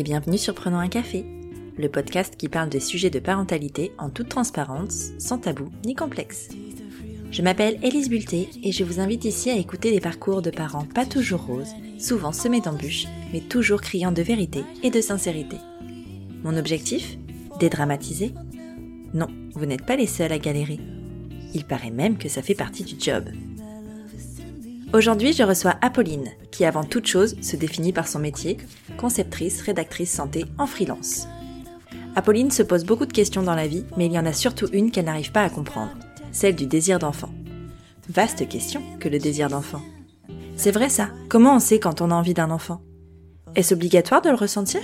et bienvenue sur Prenons un café, le podcast qui parle des sujets de parentalité en toute transparence, sans tabou ni complexe. Je m'appelle Élise Bulté et je vous invite ici à écouter des parcours de parents pas toujours roses, souvent semés d'embûches, mais toujours criant de vérité et de sincérité. Mon objectif? Dédramatiser? Non, vous n'êtes pas les seuls à galérer. Il paraît même que ça fait partie du job. Aujourd'hui, je reçois Apolline, qui avant toute chose se définit par son métier, conceptrice, rédactrice santé en freelance. Apolline se pose beaucoup de questions dans la vie, mais il y en a surtout une qu'elle n'arrive pas à comprendre, celle du désir d'enfant. Vaste question que le désir d'enfant. C'est vrai ça, comment on sait quand on a envie d'un enfant? Est-ce obligatoire de le ressentir?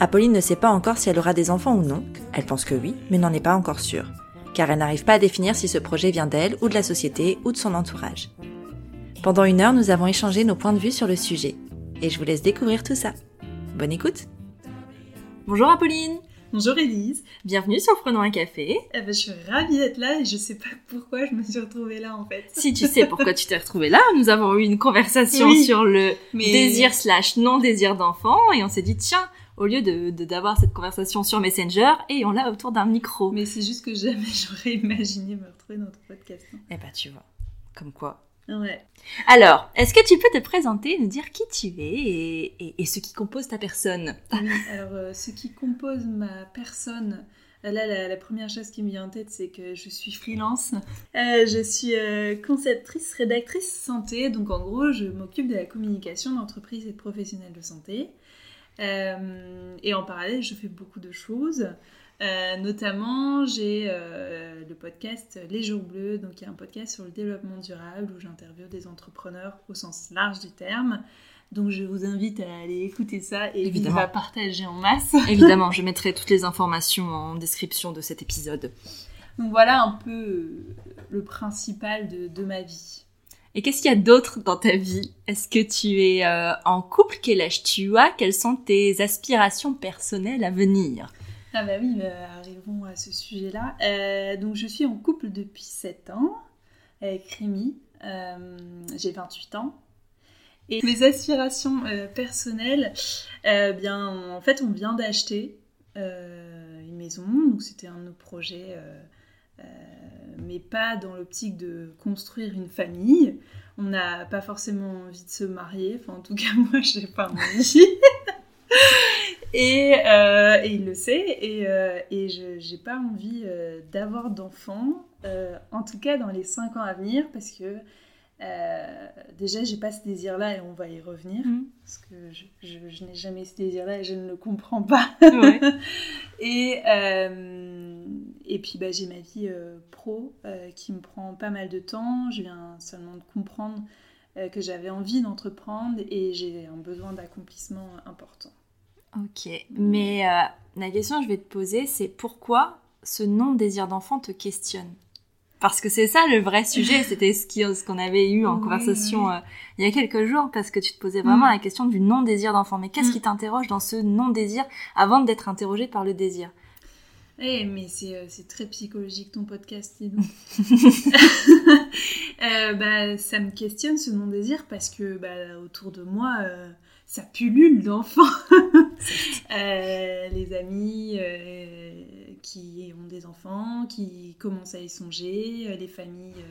Apolline ne sait pas encore si elle aura des enfants ou non, elle pense que oui, mais n'en est pas encore sûre, car elle n'arrive pas à définir si ce projet vient d'elle ou de la société ou de son entourage. Pendant une heure, nous avons échangé nos points de vue sur le sujet. Et je vous laisse découvrir tout ça. Bonne écoute Bonjour Apolline Bonjour Elise Bienvenue sur Prenons un café eh ben, Je suis ravie d'être là et je sais pas pourquoi je me suis retrouvée là en fait. Si tu sais pourquoi tu t'es retrouvée là, nous avons eu une conversation sur le désir slash non-désir d'enfant et on s'est dit tiens, au lieu de d'avoir cette conversation sur Messenger et on l'a autour d'un micro. Mais c'est juste que jamais j'aurais imaginé me retrouver dans ton podcast. Hein. Eh ben tu vois, comme quoi Ouais. Alors, est-ce que tu peux te présenter, nous dire qui tu es et, ce qui compose ta personne? Oui, alors euh, ce qui compose ma personne, euh, là la, première chose qui me vient en tête c'est que je suis freelance. Euh, je suis conceptrice, rédactrice santé, donc en gros je m'occupe de la communication d'entreprises et de professionnels de santé. et en parallèle je fais beaucoup de choses. Euh, notamment, j'ai euh, le podcast Les Jours Bleus, donc il y a un podcast sur le développement durable où j'interviewe des entrepreneurs au sens large du terme. Donc je vous invite à aller écouter ça et Évidemment. à partager en masse. Évidemment, je mettrai toutes les informations en description de cet épisode. Donc voilà un peu euh, le principal de, de ma vie. Et qu'est-ce qu'il y a d'autre dans ta vie? Est-ce que tu es en couple? Quel âge tu as? Quelles sont tes aspirations personnelles à venir? Ah bah oui, bah, arrivons à ce sujet-là. Euh, donc je suis en couple depuis 7 ans avec Rémi. Euh, j'ai 28 ans. Et mes aspirations euh, personnelles, bien en fait on vient d'acheter une maison, donc c'était un de nos projets, mais pas dans l'optique de construire une famille. On n'a pas forcément envie de se marier, enfin en tout cas moi j'ai pas envie. Euh, et, il le sait. Et, euh, et je n'ai pas envie euh, d'avoir d'enfants, en tout cas dans les 5 ans à venir, parce que déjà, j'ai pas ce désir-là et on va y revenir. Mm. Parce que je, je, n'ai jamais ce désir-là et je ne le comprends pas. et, et puis, bah, j'ai ma vie pro qui me prend pas mal de temps. Je viens seulement de comprendre que j'avais envie d'entreprendre et j'ai un besoin d'accomplissement important. Ok, mais euh, la question que je vais te poser, c'est pourquoi ce non-désir d'enfant te questionne? Parce que c'est ça le vrai sujet, c'était ce qu'on avait eu en conversation euh, il y a quelques jours, parce que tu te posais vraiment mm. la question du non-désir d'enfant. Mais qu'est-ce mm. qui t'interroge dans ce non-désir avant d'être interrogé par le désir? Eh, mais euh, c'est très psychologique ton podcast, dis bah, ça me questionne ce non-désir parce que bah, autour de moi, ça pullule d'enfants. Euh, les amis euh, qui ont des enfants, qui commencent à y songer, euh, les familles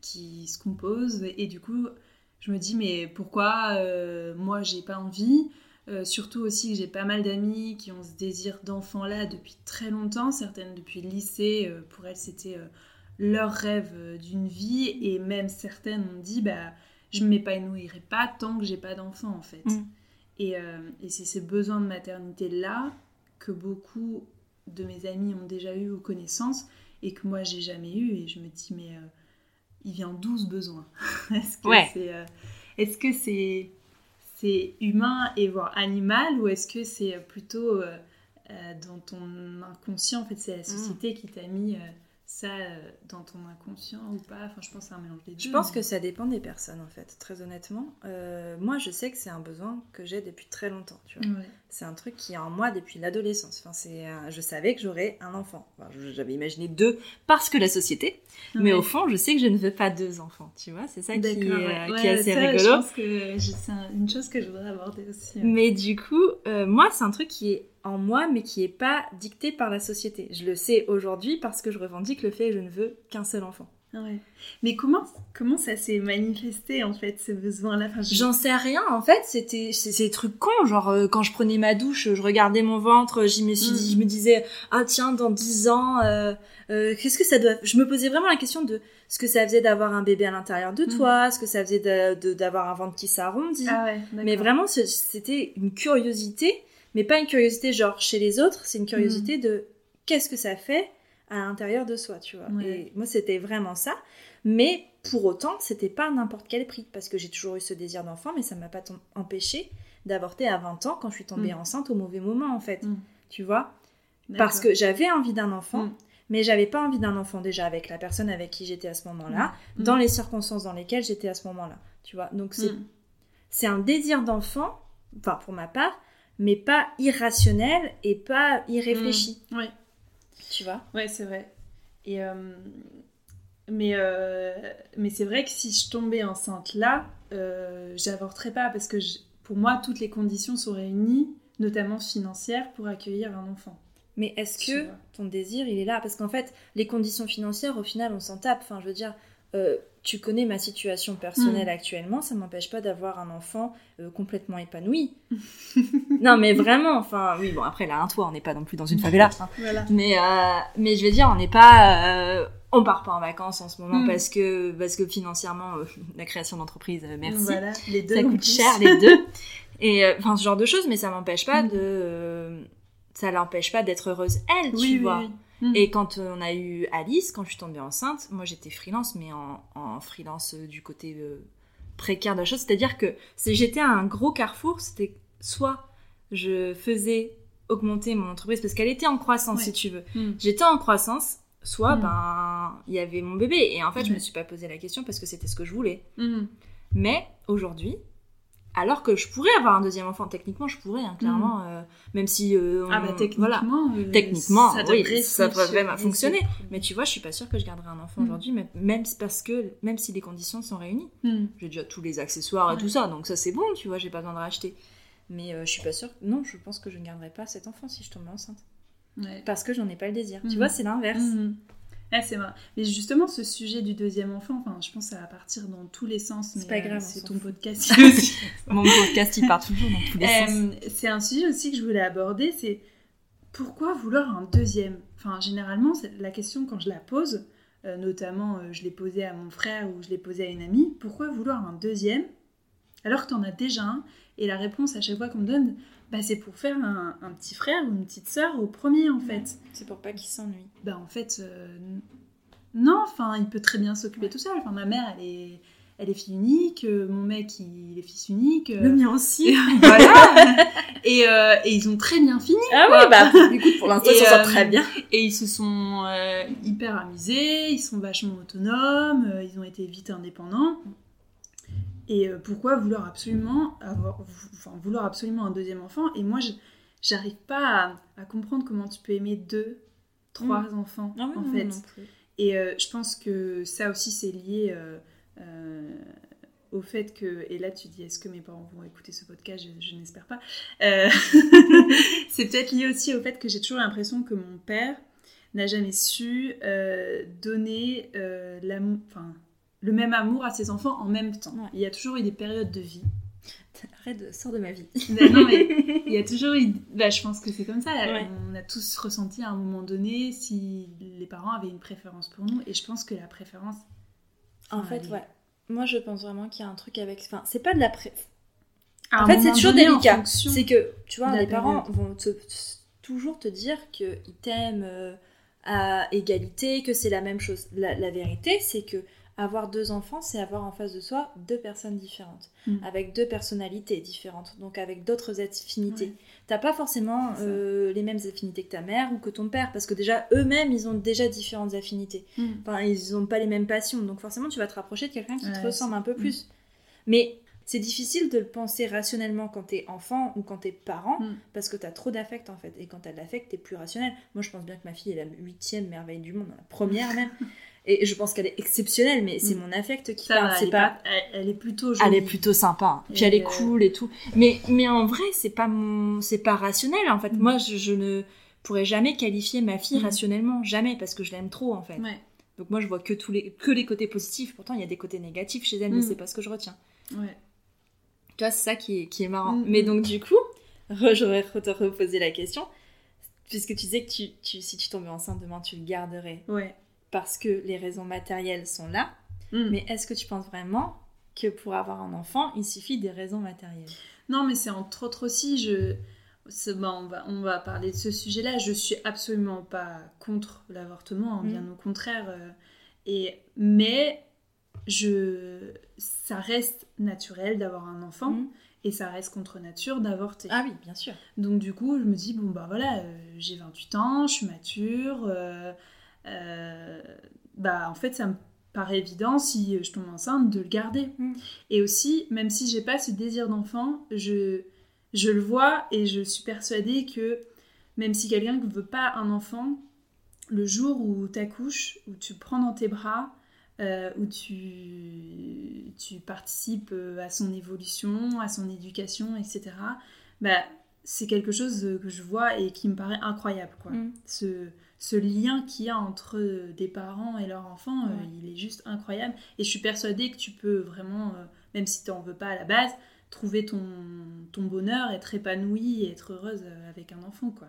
qui se composent. Et du coup, je me dis, mais pourquoi moi j'ai pas envie surtout aussi que j'ai pas mal d'amis qui ont ce désir d'enfant là depuis très longtemps, certaines depuis le lycée, pour elles c'était leur rêve d'une vie, et même certaines ont dit bah je m'épanouirai pas tant que j'ai pas d'enfant en fait. Mm. Euh, et, c'est ces besoins de maternité-là que beaucoup de mes amis ont déjà eu aux connaissances et que moi j'ai jamais eu. Et je me dis, mais euh, il vient d'où ce besoin? Est-ce que c'est euh, est-ce que c'est c'est humain et voire animal ou est-ce que c'est plutôt dans ton inconscient En fait, c'est la mmh. société qui t'a mis ça euh, dans ton inconscient ou pas? Enfin, je pense c'est un mélange des deux. Je pense que ça dépend des personnes en fait, très honnêtement. Euh, moi, je sais que c'est un besoin que j'ai depuis très longtemps, tu vois. Ouais. C'est un truc qui est en moi depuis l'adolescence. Enfin, c'est, un- je savais que j'aurais un enfant. Enfin, j'avais imaginé deux parce que la société. Mais au fond, je sais que je ne veux pas deux enfants. Tu vois, c'est ça qui, est, ouais. euh, qui est assez ça, rigolo. Je pense que c'est un- une chose que je voudrais aborder aussi. Mais du coup, euh, moi, c'est un truc qui est en moi, mais qui est pas dicté par la société. Je le sais aujourd'hui parce que je revendique le fait que je ne veux qu'un seul enfant. Ouais. Mais comment, comment ça s'est manifesté en fait, ce besoin-là? Enfin, J'en sais rien, en fait, c'était des trucs cons, genre euh, quand je prenais ma douche, je regardais mon ventre, j'y me suis Mm. dit, je me disais ah tiens dans 10 ans euh, euh, qu'est-ce que ça doit je me posais vraiment la question de ce que ça faisait d'avoir un bébé à l'intérieur de Mm. toi, ce que ça faisait d'avoir un ventre qui s'arrondit. Ah ouais, mais vraiment c'était une curiosité, mais pas une curiosité genre chez les autres, c'est une curiosité de qu'est-ce que ça fait à l'intérieur de soi, tu vois. Ouais. Et moi c'était vraiment ça. Mais pour autant, c'était pas à n'importe quel prix, parce que j'ai toujours eu ce désir d'enfant, mais ça m'a pas empêché d'avorter à 20 ans quand je suis tombée Mm. enceinte au mauvais moment, en fait. Mm. Tu vois? Parce que j'avais envie d'un enfant, Mm. mais j'avais pas envie d'un enfant déjà avec la personne avec qui j'étais à ce moment-là, Mm. dans les circonstances dans lesquelles j'étais à ce moment-là. Tu vois Donc c'est Mm. c'est un désir d'enfant, enfin pour ma part, mais pas irrationnel et pas irréfléchi. Ouais. Tu vois? Ouais, c'est vrai. Et euh, mais euh, mais c'est vrai que si je tombais enceinte là, euh, j'avorterais pas parce que je- pour moi toutes les conditions sont réunies, notamment financières, pour accueillir un enfant. Mais est-ce que ton désir, il est là? Parce qu'en fait, les conditions financières, au final, on s'en tape. Enfin, je veux dire, euh, tu connais ma situation personnelle Mm. actuellement, ça m'empêche pas d'avoir un enfant euh, complètement épanoui. non, mais vraiment, enfin, oui, bon, après, là, un toit, on n'est pas non plus dans une favela. hein. Voilà. Mais, euh, mais je veux dire, on n'est pas... on part pas en vacances en ce moment Mm. parce, que, parce que financièrement, la création d'entreprise, merci. Voilà, les deux. ça coûte plus. cher les deux. Et enfin ce genre de choses, mais ça m'empêche pas Mm. de, ça l'empêche pas d'être heureuse elle, tu Oui, oui, vois. oui. Mm. Et quand on a eu Alice, quand je suis tombée enceinte, moi j'étais freelance, mais en, en freelance euh, du côté euh, précaire de la chose, c'est-à-dire que j'étais à un gros carrefour, c'était soit je faisais augmenter mon entreprise parce qu'elle était en croissance Ouais. si tu veux. Mm. J'étais en croissance, soit Mm. ben il y avait mon bébé et en fait je me suis pas posé la question parce que c'était ce que je voulais. Mais aujourd'hui, alors que je pourrais avoir un deuxième enfant, techniquement je pourrais, hein, clairement, euh, même si euh, Ah bah techniquement, voilà. euh, Techniquement, ça oui, devrait ça fonctionner. vraiment fonctionner. Mais tu vois, je suis pas sûre que je garderai un enfant Mm. aujourd'hui, même, parce que même si les conditions sont réunies, Mm. j'ai déjà tous les accessoires et tout ça, donc ça c'est bon, tu vois, j'ai pas besoin de racheter. Mais je suis pas sûre. Non, je pense que je ne garderai pas cet enfant si je tombe enceinte, Ouais. parce que j'en ai pas le désir. Mm. Tu vois, c'est l'inverse. Ah, c'est vrai. Mais justement, ce sujet du deuxième enfant, enfin, je pense que ça va partir dans tous les sens. C'est pas euh, grave, c'est ton podcast. Mon podcast il part toujours dans tous les sens. Euh, c'est un sujet aussi que je voulais aborder, c'est pourquoi vouloir un deuxième? Enfin, généralement, la question quand je la pose, euh, notamment je l'ai posée à mon frère ou je l'ai posée à une amie, pourquoi vouloir un deuxième alors que tu en as déjà un? Et la réponse à chaque fois qu'on me donne, bah, c'est pour faire un, un petit frère ou une petite sœur au premier en fait. C'est pour pas qu'il s'ennuie. Bah en fait, euh, non, enfin, il peut très bien s'occuper tout seul. Enfin, ma mère, elle est, elle est fille unique, euh, mon mec, il est fils unique. euh, mien aussi. voilà. et, euh, et ils ont très bien fini. ah quoi. oui, bah écoute, pour l'instant, sent euh, très bien. Et ils se sont euh, hyper amusés, ils sont vachement autonomes, euh, ils ont été vite indépendants. Et euh, pourquoi vouloir absolument avoir, enfin, vouloir absolument un deuxième enfant? Et moi, j'arrive pas à, à comprendre comment tu peux aimer deux, trois enfants Ah oui, en non, fait. non. Et euh, je pense que ça aussi, c'est lié euh, euh, au fait que. Et là, tu dis, est-ce que mes parents vont écouter ce podcast? Je, je n'espère pas. C'est peut-être lié aussi au fait que j'ai toujours l'impression que mon père n'a jamais su donner l'amour. Enfin, le même amour à ses enfants en même temps. Ouais. Il y a toujours eu des périodes de vie. Arrête, de- sors de ma vie. Non, mais il y a toujours eu. Bah, je pense que c'est comme ça. Ouais. On a tous ressenti à un moment donné si les parents avaient une préférence pour nous. Et je pense que la préférence. En fait, ouais. Moi, je pense vraiment qu'il y a un truc avec. Enfin, c'est pas de la pré. à En fait, c'est toujours donné, délicat. C'est que, tu vois, les parents vont te- toujours te dire qu'ils t'aiment euh, à égalité, que c'est la même chose. La, la vérité, c'est que avoir deux enfants, c'est avoir en face de soi deux personnes différentes, Mm. avec deux personnalités différentes, donc avec d'autres affinités. Ouais. T'as pas forcément euh, les mêmes affinités que ta mère ou que ton père, parce que déjà eux-mêmes, ils ont déjà différentes affinités. Enfin, ils n'ont pas les mêmes passions, donc forcément, tu vas te rapprocher de quelqu'un qui te ressemble un peu plus. Mais c'est difficile de le penser rationnellement quand t'es enfant ou quand t'es parent, Mm. parce que t'as trop d'affect en fait. Et quand t'as de l'affect, t'es plus rationnel. Moi, je pense bien que ma fille est la huitième merveille du monde, la première même. Et je pense qu'elle est exceptionnelle, mais c'est Mm. mon affect qui parle. C'est elle, est pas... elle, elle est plutôt jolie. Elle est plutôt sympa, hein. puis Et elle est euh, cool et tout. Mais, mais en vrai, c'est pas mon, c'est pas rationnel en fait. Mm. Moi, je, je ne pourrais jamais qualifier ma fille Mm. rationnellement, jamais, parce que je l'aime trop en fait. Ouais, Donc moi, je vois que tous les, que les côtés positifs. Pourtant, il y a des côtés négatifs chez elle, mais c'est pas ce que je retiens. ouais. Tu vois, c'est ça qui est, qui est marrant. Mais donc du coup, j'aurais te reposé la question, puisque tu disais que tu, tu- si tu tombais enceinte demain, tu le garderais Ouais. Parce que les raisons matérielles sont là. Mm. Mais est-ce que tu penses vraiment que pour avoir un enfant, il suffit des raisons matérielles? Non, mais c'est entre autres aussi, je... c'est- bah, on, va, on va parler de ce sujet-là. Je suis absolument pas contre l'avortement, hein, bien au contraire. euh, et, mais je, ça reste naturel d'avoir un enfant Mm. et ça reste contre nature d'avorter. Ah oui, bien sûr. Donc du coup, je me dis, bon bah voilà, euh, j'ai 28 ans, je suis mature. euh, bah en fait, ça me paraît évident si je tombe enceinte de le garder. Mm. Et aussi, même si j'ai pas ce désir d'enfant, je, je le vois et je suis persuadée que même si quelqu'un ne veut pas un enfant, le jour où tu accouches, où tu le prends dans tes bras, euh, où tu, tu participes euh, à son évolution, à son éducation, etc., bah, c'est quelque chose euh, que je vois et qui me paraît incroyable. Quoi. Mm. Ce, ce lien qu'il y a entre des parents et leur enfant, euh, Ouais. il est juste incroyable. Et je suis persuadée que tu peux vraiment, euh, même si tu n'en veux pas à la base, trouver ton, ton bonheur, être épanouie et être heureuse euh, avec un enfant. quoi.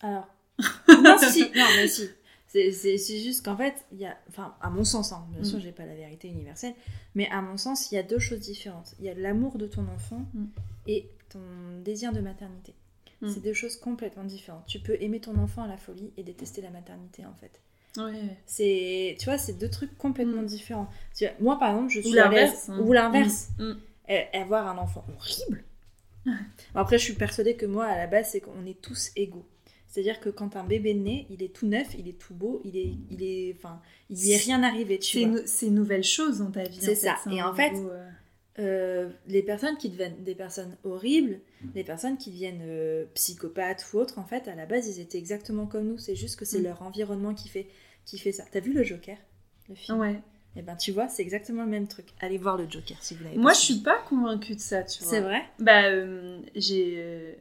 Alors, non, si, non, mais si. C'est- C'est c'est juste qu'en fait, il y a, enfin, à mon sens, hein, bien Mm. sûr, j'ai pas la vérité universelle, mais à mon sens, il y a deux choses différentes. Il y a l'amour de ton enfant Mm. et ton désir de maternité. Mm. C'est deux choses complètement différentes. Tu peux aimer ton enfant à la folie et détester la maternité, en fait. Ouais. C'est, tu vois, c'est deux trucs complètement Mm. différents. Tu vois, moi, par exemple, je suis Ou l'inverse. hein. Ou l'inverse. Mm. Mm. Et- Avoir un enfant horrible. Après, je suis persuadée que moi, à la base, c'est qu'on est tous égaux. C'est-à-dire que quand un bébé naît, il est tout neuf, il est tout beau, il est, il est, enfin, il lui est rien arrivé, tu C'est vois. c'est une nouvelle chose dans ta vie. C'est en ça. fait. Et un en fait, euh, Euh, les personnes qui deviennent des personnes horribles, les personnes qui deviennent euh, psychopathes ou autres, en fait, à la base, ils étaient exactement comme nous. C'est juste que c'est Mm. leur environnement qui fait, qui fait ça. T'as vu le Joker, le film? Ouais. Eh ben, tu vois, c'est exactement le même truc. Allez voir le Joker si vous l'avez. Moi, pas je suis pas convaincue de ça, tu vois. C'est vrai? Bah, euh, j'ai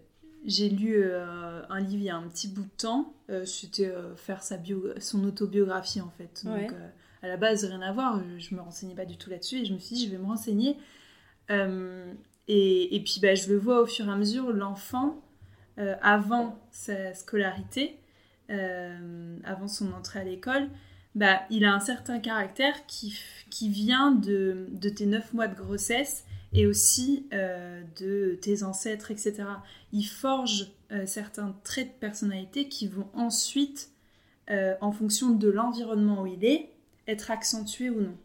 j'ai lu un livre il y a un petit bout de temps. C'était faire sa bio, son autobiographie en fait. Donc, Ouais. à la base, rien à voir. Je, je me renseignais pas du tout là-dessus et je me suis dit, je vais me renseigner. Euh, et, puis, bah, je le vois au fur et à mesure, l'enfant, euh, avant sa scolarité, euh, avant son entrée à l'école, bah, il a un certain caractère qui, vient de, tes 9 mois de grossesse et aussi de tes ancêtres, etc. Il forge certains traits de personnalité qui vont ensuite, en fonction de l'environnement où il est, être accentués ou non.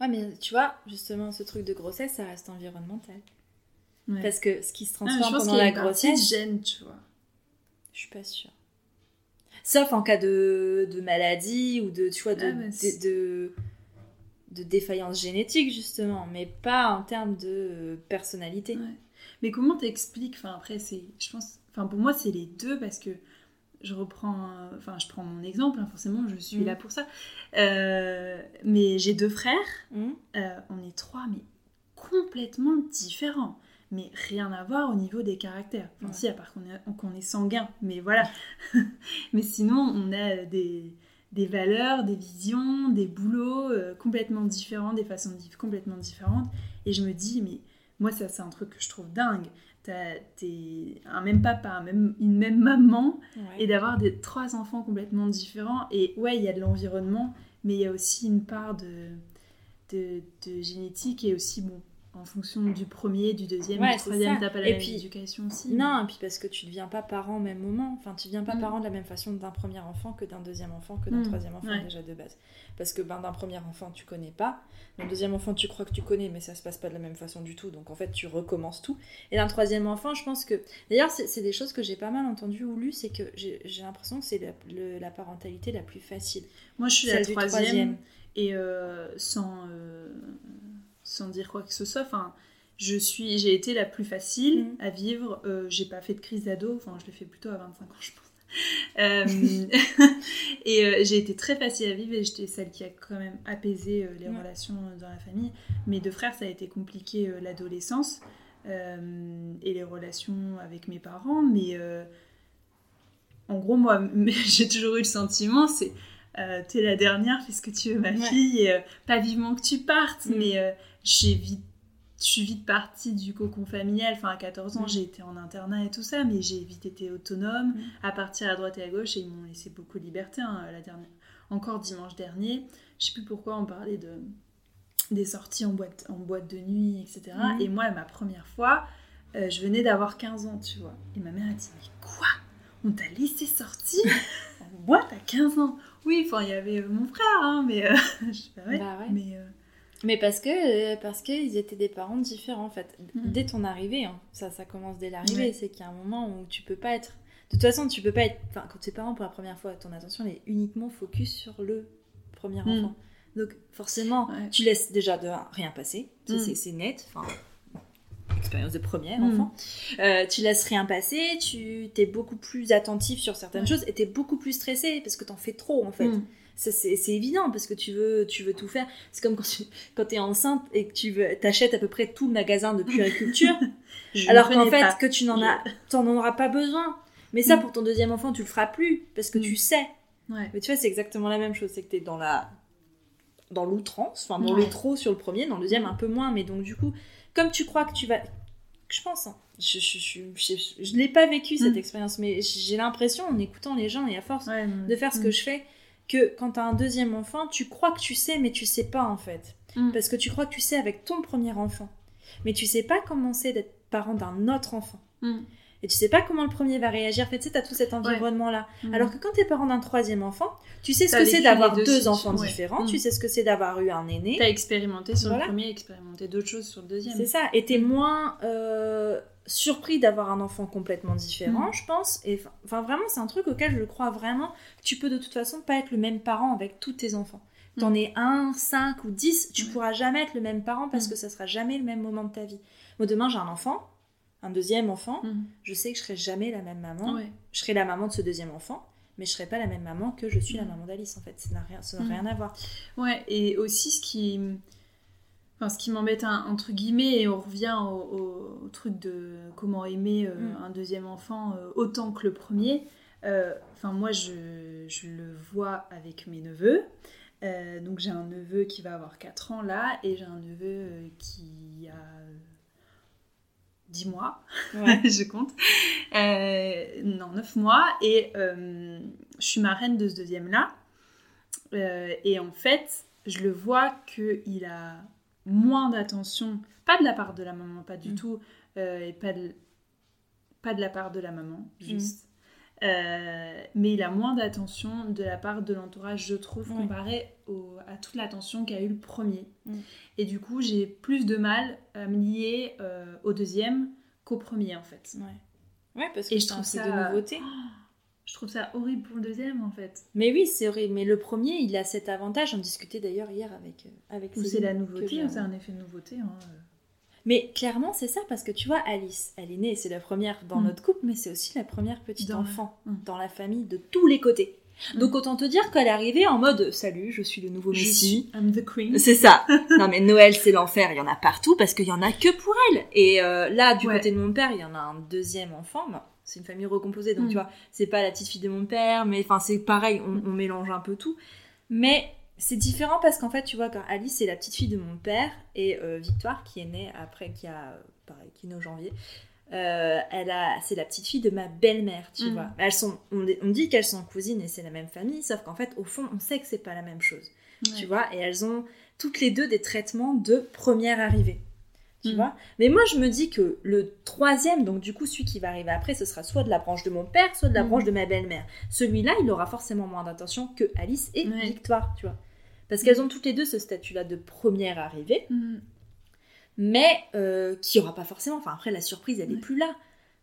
Ouais, mais tu vois, justement, ce truc de grossesse, ça reste environnemental. Ouais. Parce que ce qui se Ah, transforme je pense pendant la grossesse, gêne, tu vois. je suis pas sûre. Sauf en cas de, de maladie ou de, tu vois, de, Ah, de, de, de défaillance génétique, justement, mais pas en termes de personnalité. Ouais. Mais comment t'expliques Enfin, après, c'est, je pense, enfin, pour moi, c'est les deux parce que je reprends, euh, enfin, je prends mon exemple. hein, forcément, je suis Mhm. là pour ça. Euh, mais j'ai deux frères. Hum Euh, on est trois, mais complètement différents. Mais rien à voir au niveau des caractères. Enfin, Ouais. si, à part qu'on est, qu'on est sanguin, mais voilà. mais sinon, on a des, des valeurs, des visions, des boulots euh, complètement différents, des façons de vivre complètement différentes. Et je me dis, mais moi, ça, c'est un truc que je trouve dingue. T'as- T'es un même papa, un même, une même maman, Ouais. et d'avoir des trois enfants complètement différents. Et ouais, il y a de l'environnement, mais il y a aussi une part de, de, de génétique et aussi, bon, en fonction du premier, du deuxième, Ouais, du troisième, t'as pas la Et même puis- éducation aussi. Non, et puis parce que tu deviens pas parent au même moment. Enfin, tu deviens pas Mm. parent de la même façon d'un premier enfant que d'un deuxième enfant que d'un Mm. troisième enfant Ouais. déjà de base. Parce que ben, d'un premier enfant, tu connais pas. D'un deuxième enfant, tu crois que tu connais, mais ça se passe pas de la même façon du tout. Donc en fait, tu recommences tout. Et d'un troisième enfant, je pense que. D'ailleurs, c'est des choses que j'ai pas mal entendues ou lues, c'est que j'ai l'impression que c'est la, parentalité la plus facile. Moi, je suis la troisième. et euh, sans, euh, sans dire quoi que ce soit, enfin, je suis, j'ai été la plus facile Mhm. à vivre. Euh, j'ai pas fait de crise d'ado, enfin, je l'ai fait plutôt à 25 ans, je pense. Euh, et euh, j'ai été très facile à vivre et j'étais celle qui a quand même apaisé euh, les Ouais. relations dans la famille. Mes deux frères, ça a été compliqué l'adolescence et les relations avec mes parents, mais en gros, moi, j'ai toujours eu le sentiment, c'est euh, t'es la dernière, fais ce que tu veux, ma Ouais. fille, et, euh, pas vivement que tu partes, Mm. mais euh, j'ai vite, je suis vite partie du cocon familial. Enfin, à 14 ans, Mm. j'ai été en internat et tout ça, mais j'ai vite été autonome, Mm. à partir à droite et à gauche, et ils m'ont laissé beaucoup de liberté. hein, la dernière, encore dimanche dernier, je sais plus pourquoi on parlait de des sorties en boîte, en boîte de nuit, etc. Mhm. Et moi, ma première fois, euh, je venais d'avoir 15 ans, tu vois. Et ma mère a dit, mais quoi? On t'a laissé sortir en boîte à 15 ans? Oui, enfin, il y avait mon frère, hein, mais... euh, je sais pas, ouais, Bah ouais. mais... euh, Mais parce que euh, parce qu'ils étaient des parents différents en fait. Mhm. Dès ton arrivée, hein, ça, ça commence dès l'arrivée, Ouais. c'est qu'il y a un moment où tu peux pas être. De toute façon, tu peux pas être. Enfin, quand tu es parent pour la première fois, ton attention elle est uniquement focus sur le premier Mhm. enfant. Donc forcément, Ouais. tu laisses déjà de rien passer. C'est- c'est net. Enfin, expérience de premier enfant. Euh, tu laisses rien passer, tu es beaucoup plus attentif sur certaines Ouais. choses et tu es beaucoup plus stressé parce que t'en fais trop en fait. Mm. C'est évident parce que tu veux, tu veux tout faire. C'est comme quand tu quand es enceinte et que tu veux, achètes à peu près tout le magasin de puériculture, alors qu'en fait pas. que tu n'en as, t'en auras pas besoin. Mais ça, Mm. pour ton deuxième enfant, tu le feras plus parce que Mm. tu sais. Ouais. Mais tu vois, c'est exactement la même chose. C'est que tu es dans la dans l'outrance, enfin dans Ouais. le trop sur le premier, dans le deuxième un peu moins. Mais donc du coup, comme tu crois que tu vas, je pense, hein, je je je je, je, je l'ai pas vécu cette Mm. expérience, mais j'ai l'impression en écoutant les gens et à force Ouais, de faire ce mm. que je fais que quand t'as un deuxième enfant, tu crois que tu sais, mais tu sais pas en fait. Mm. Parce que tu crois que tu sais avec ton premier enfant. Mais tu sais pas comment c'est d'être parent d'un autre enfant. Mm. Et tu sais pas comment le premier va réagir. En fait, tu sais, t'as tout cet environnement-là. Mm. Alors que quand t'es parent d'un troisième enfant, tu sais ce que c'est d'avoir deux, deux enfants ouais. différents, tu sais ce que c'est d'avoir eu un aîné. T'as expérimenté sur Voilà. le premier, expérimenté d'autres choses sur le deuxième. C'est ça. Et t'es moins euh, surpris d'avoir un enfant complètement différent, Mm. je pense. Et enfin- vraiment, c'est un truc auquel je crois vraiment. Tu peux de toute façon pas être le même parent avec tous tes enfants. T'en Mm. es un, cinq ou dix, tu Ouais. pourras jamais être le même parent parce Mm. que ça sera jamais le même moment de ta vie. Moi, demain, j'ai un enfant, un deuxième enfant. Mm. Je sais que je serai jamais la même maman. Ouais. Je serai la maman de ce deuxième enfant, mais je serai pas la même maman que je suis la Mm. maman d'Alice, en fait. Ça n'a rien, ça n'a Mm. rien à voir. Ouais, et aussi ce qui, enfin, ce qui m'embête un- entre guillemets, et on revient au, truc de comment aimer euh, Mm. un deuxième enfant euh, autant que le premier. euh, Enfin, moi, je, je le vois avec mes neveux. Donc, j'ai un neveu qui va avoir 4 ans là, et j'ai un neveu qui a euh, 10 mois. je compte. Euh, non, 9 mois. Et euh, je suis marraine de ce deuxième-là. Euh, et en fait, je le vois qu'il a moins d'attention, pas de la part de la maman, pas du Mm. tout, euh, et pas de, pas de la part de la maman, juste. Euh, mais il a moins d'attention de la part de l'entourage, je trouve, comparé au- à toute l'attention qu'a eu le premier. Mm. Et du coup, j'ai plus de mal à me lier euh, au deuxième qu'au premier, en fait. Ouais. Ouais, parce que Et je trouve ça- de nouveauté. Je trouve ça horrible pour le deuxième, en fait. Mais oui, c'est horrible. Mais le premier, il a cet avantage. On discutait d'ailleurs hier avec, euh, avec Ou c'est la nouveauté, ou c'est un effet de nouveauté. hein. Mais clairement, c'est ça, parce que tu vois, Alice, elle est née, c'est la première dans Mm. notre couple, mais c'est aussi la première petite Dans enfant Mm. dans la famille de tous les côtés. Mm. Donc autant te dire qu'elle est arrivée en mode Salut, je suis le nouveau Je Messie. suis I'm the queen. C'est ça. non mais Noël c'est l'enfer, il y en a partout parce qu'il y en a que pour elle. Et euh, là du Ouais. côté de mon père, il y en a un deuxième enfant. C'est une famille recomposée donc Mm. tu vois, c'est pas la petite fille de mon père, mais enfin c'est pareil, on, on mélange un peu tout. Mais c'est différent parce qu'en fait tu vois quand Alice c'est la petite fille de mon père et euh, Victoire qui est née après, qui a pareil, qui est née au janvier. euh, elle a, c'est la petite fille de ma belle-mère, tu Mm. vois. Elles sont, on, on dit qu'elles sont cousines et c'est la même famille, sauf qu'en fait, au fond, on sait que c'est pas la même chose Ouais. tu vois, et elles ont toutes les deux des traitements de première arrivée. Tu Mm. vois Mais moi, je me dis que le troisième, donc du coup, celui qui va arriver après, ce sera soit de la branche de mon père, soit de la Mm. branche de ma belle-mère. Celui-là, il aura forcément moins d'attention que Alice et Ouais. Victoire, tu vois. Parce qu'elles ont toutes les deux ce statut-là de première arrivée, Mm. mais euh, qui aura pas forcément. Enfin, après, la surprise, elle est Ouais. plus là.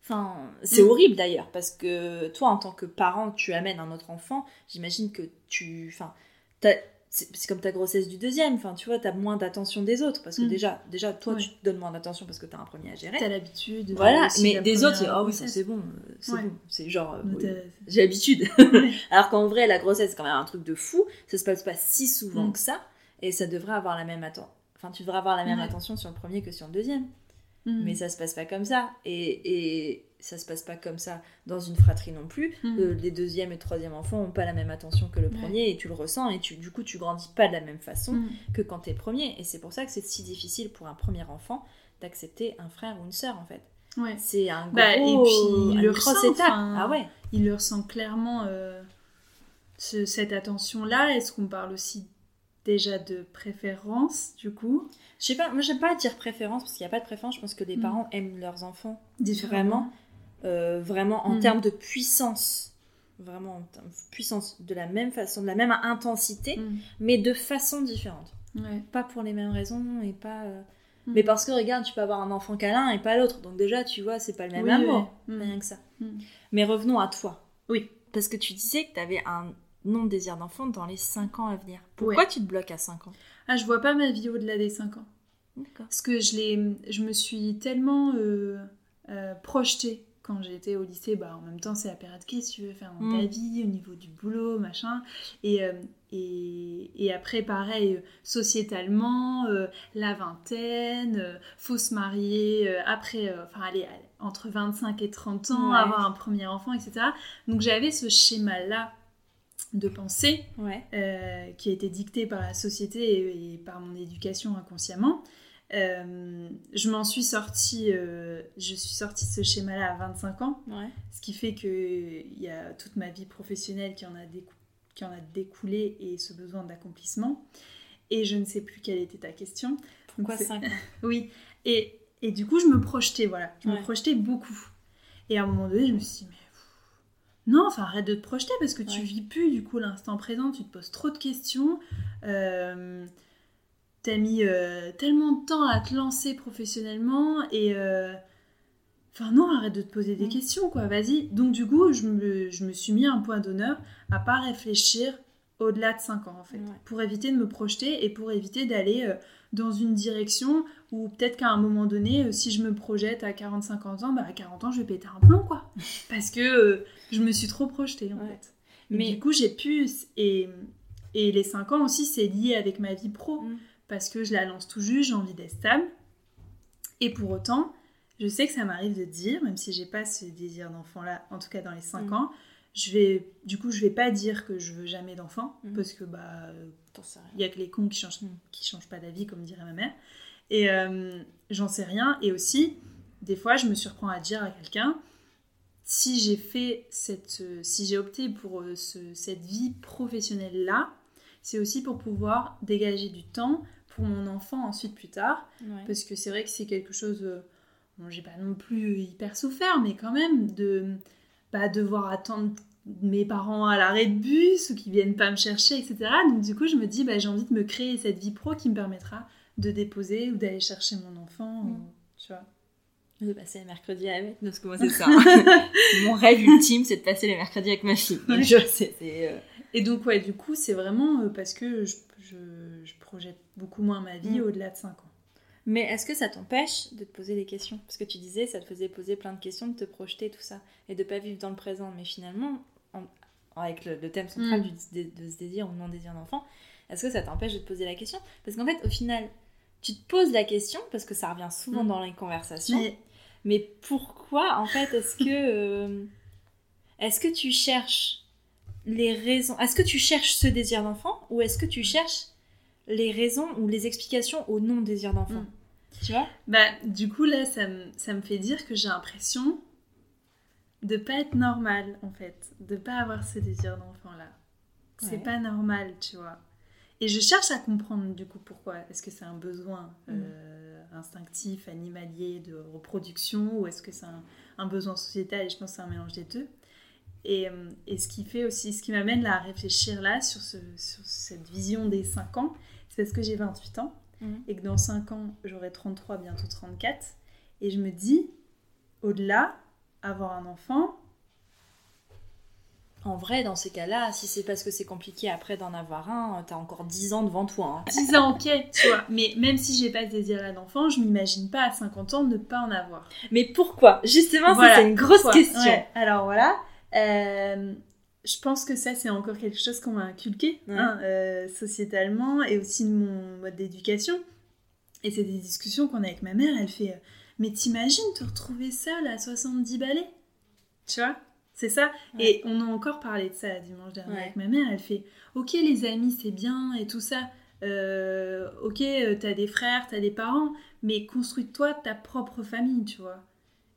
Enfin, c'est Mm. horrible d'ailleurs, parce que toi, en tant que parent, tu amènes un autre enfant, j'imagine que tu. Enfin, c'est comme ta grossesse du deuxième, enfin, tu vois, t'as moins d'attention des autres, parce que Mm. déjà, déjà, toi, Ouais. tu te donnes moins d'attention parce que t'as un premier à gérer. T'as l'habitude. Voilà, mais des autres, c'est, ah oui, ça, c'est bon, euh, c'est Ouais. bon. C'est genre, euh, oui, j'ai l'habitude. Alors qu'en vrai, la grossesse, c'est quand même un truc de fou. Ça se passe pas si souvent Mm. que ça. Et ça devrait avoir la même attention. Enfin, tu devrais avoir la même Ouais. attention sur le premier que sur le deuxième. Mm. Mais ça se passe pas comme ça. Et, et ça se passe pas comme ça dans une fratrie non plus. Mm. Euh, les deuxième et troisième enfants ont pas la même attention que le Ouais. premier. Et tu le ressens. Et tu, du coup, tu grandis pas de la même façon Mm. que quand t'es premier. Et c'est pour ça que c'est si difficile pour un premier enfant d'accepter un frère ou une sœur, en fait. Ouais. C'est un gros, Bah, et puis, il le ressent, étape. enfin, Ah ouais. il le ressent clairement euh, ce- cette attention-là. Est-ce qu'on parle aussi déjà de préférence, du coup? Je sais pas, moi j'aime pas dire préférence parce qu'il n'y a pas de préférence. Je pense que les Mm. parents aiment leurs enfants Différemment. Euh, vraiment en Mm. termes de puissance, vraiment en termes de puissance, de la même façon, de la même intensité, Mm. mais de façon différente. Ouais. Pas pour les mêmes raisons et pas. euh, Mm. Mais parce que regarde, tu peux avoir un enfant câlin et pas l'autre. Donc déjà, tu vois, c'est pas le même Oui, amour. Rien que ça. Mais revenons à toi. Oui. Parce que tu disais que tu avais un non-désir d'enfant dans les 5 ans à venir. Pourquoi tu te bloques à 5 ans? Ah, je vois pas ma vie au-delà des 5 ans. D'accord. Parce que je, l'ai- je me suis tellement euh, euh, projetée quand j'étais au lycée. Bah, en même temps, c'est la période qu'est-ce que tu veux faire dans Mm. ta vie, au niveau du boulot, machin. Et, euh, et, et après, pareil, euh, sociétalement, euh, la vingtaine, euh, faut se marier après, enfin, allez, allez, entre 25 et 30 ans, Ouais. avoir un premier enfant, etc. Donc, j'avais ce schéma-là de pensée Ouais. qui a été dictée par la société et, et par mon éducation inconsciemment. Euh, je m'en suis sortie, euh, je suis sortie de ce schéma-là à 25 ans, Ouais. ce qui fait que il y a toute ma vie professionnelle qui en a, décou- qui en a découlé et ce besoin d'accomplissement. Et je ne sais plus quelle était ta question. Pourquoi c'est- 5 ans? Oui, et, et du coup, je me projetais, voilà. Je Ouais. me projetais beaucoup. Et à un moment donné, je me suis dit, mais non, enfin, arrête de te projeter parce que tu Ouais. vis plus, du coup, l'instant présent, tu te poses trop de questions. Euh, T'as mis euh, tellement de temps à te lancer professionnellement et. euh, Enfin, non, arrête de te poser des Mm. questions, quoi, vas-y. Donc, du coup, je me, je me suis mis un point d'honneur à pas réfléchir au-delà de 5 ans, en fait. Ouais. Pour éviter de me projeter et pour éviter d'aller euh, dans une direction où peut-être qu'à un moment donné, si je me projette à 40-50 ans, bah à 40 ans, je vais péter un plomb, quoi. Parce que je me suis trop projetée, en Ouais. fait. Mais Mais du coup, j'ai pu... Et, et les 5 ans aussi, c'est lié avec ma vie pro. Mm. Parce que je la lance tout juste, j'ai envie d'être stable. Et pour autant, je sais que ça m'arrive de dire, même si j'ai pas ce désir d'enfant-là, en tout cas dans les 5 Mm. ans, je vais... Du coup, je vais pas dire que je veux jamais d'enfant. Mm. Parce que, bah... il y a que les cons qui changent, Mm. qui changent pas d'avis, comme dirait ma mère. Et euh, j'en sais rien. Et aussi, des fois, je me surprends à dire à quelqu'un si j'ai fait cette, euh, si j'ai opté pour euh, ce- cette vie professionnelle là, c'est aussi pour pouvoir dégager du temps pour mon enfant ensuite plus tard, Ouais. parce que c'est vrai que c'est quelque chose. euh, bon, j'ai pas non plus hyper souffert, mais quand même de pas devoir attendre mes parents à l'arrêt de bus ou qui viennent pas me chercher, etc. Donc du coup, je me dis, bah, j'ai envie de me créer cette vie pro qui me permettra de déposer ou d'aller chercher mon enfant, Mm. ou- tu vois. De passer les mercredis avec. Parce que moi, c'est ça. Mon rêve ultime, c'est de passer les mercredis avec ma fille. Donc, Ouais. je sais, c'est. euh, Et donc, ouais, du coup, c'est vraiment euh, parce que je projette beaucoup moins ma vie Mm. au-delà de 5 ans. Mais est-ce que ça t'empêche de te poser des questions? Parce que tu disais, ça te faisait poser plein de questions, de te projeter, tout ça, et de pas vivre dans le présent. Mais finalement, en- avec le, le thème central Mm. du, de, de ce désir ou non désir d'enfant, est-ce que ça t'empêche de te poser la question? Parce qu'en fait, au final, tu te poses la question, parce que ça revient souvent Mm. dans les conversations, Mais mais pourquoi, en fait, est-ce que... euh, est-ce que tu cherches les raisons... Est-ce que tu cherches ce désir d'enfant ou est-ce que tu cherches les raisons ou les explications au non-désir d'enfant Mm. Tu vois? Bah, du coup, là, ça me, ça me fait dire que j'ai l'impression de pas être normale, en fait. De pas avoir ce désir d'enfant-là. C'est Ouais. pas normal, tu vois. Et je cherche à comprendre, du coup, pourquoi. Est-ce que c'est un besoin Mm. euh, instinctif, animalier, de reproduction, ou est-ce que c'est un, besoin sociétal? Et je pense que c'est un mélange des deux. Et, euh, et, ce qui fait aussi, ce qui m'amène à réfléchir là sur, ce, sur cette vision des 5 ans, parce que j'ai 28 ans mhm. et que dans 5 ans, j'aurai 33, bientôt 34. Et je me dis, au-delà, avoir un enfant, en vrai, dans ces cas-là, si c'est parce que c'est compliqué après d'en avoir un, t'as encore 10 ans devant toi. Hein. 10 ans, ok, tu vois. Mais même si j'ai pas de désir d'enfant, je m'imagine pas à 50 ans ne pas en avoir. Mais pourquoi? Justement, c'est une grosse question. Alors voilà. Euh, je pense que ça, c'est encore quelque chose qu'on m'a inculqué hein, euh, sociétalement et aussi de mon mode d'éducation. Et c'est des discussions qu'on a avec ma mère. Elle fait euh, Mais t'imagines te retrouver seule à 70 balais? Tu vois? C'est ça. Et on a encore parlé de ça dimanche dernier avec ma mère. Elle fait Ok, les amis, c'est bien et tout ça. Euh, ok, t'as des frères, t'as des parents, mais construis-toi ta propre famille, tu vois.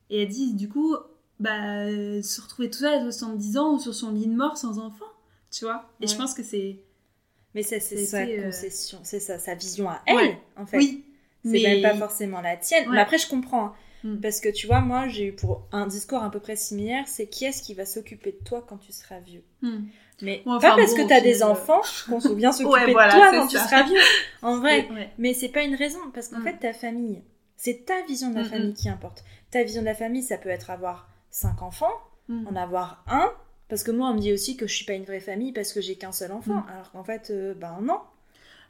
Et elle dit Du coup, bah, se retrouver tout ça à 70 ans ou sur son lit de mort sans enfant, tu vois. Et je pense que c'est. Mais c'est sa euh, concession, c'est sa vision à elle, en fait. Oui. C'est même pas forcément la tienne. Mais après, je comprends. Hein. Mm. Parce que tu vois, moi, j'ai eu pour un discours à peu près similaire, c'est qui est-ce qui va s'occuper de toi quand tu seras vieux? Mm. Mais pas parce que tu as des enfants qu'on se bien s'occuper de toi quand tu seras vieux. En vrai. Mais c'est pas une raison. Parce qu'en mm. fait, ta famille, c'est ta vision de la famille qui importe. Ta vision de la famille, ça peut être avoir cinq enfants, en avoir un. Parce que moi, on me dit aussi que je suis pas une vraie famille parce que j'ai qu'un seul enfant. Alors qu'en fait, euh, ben non.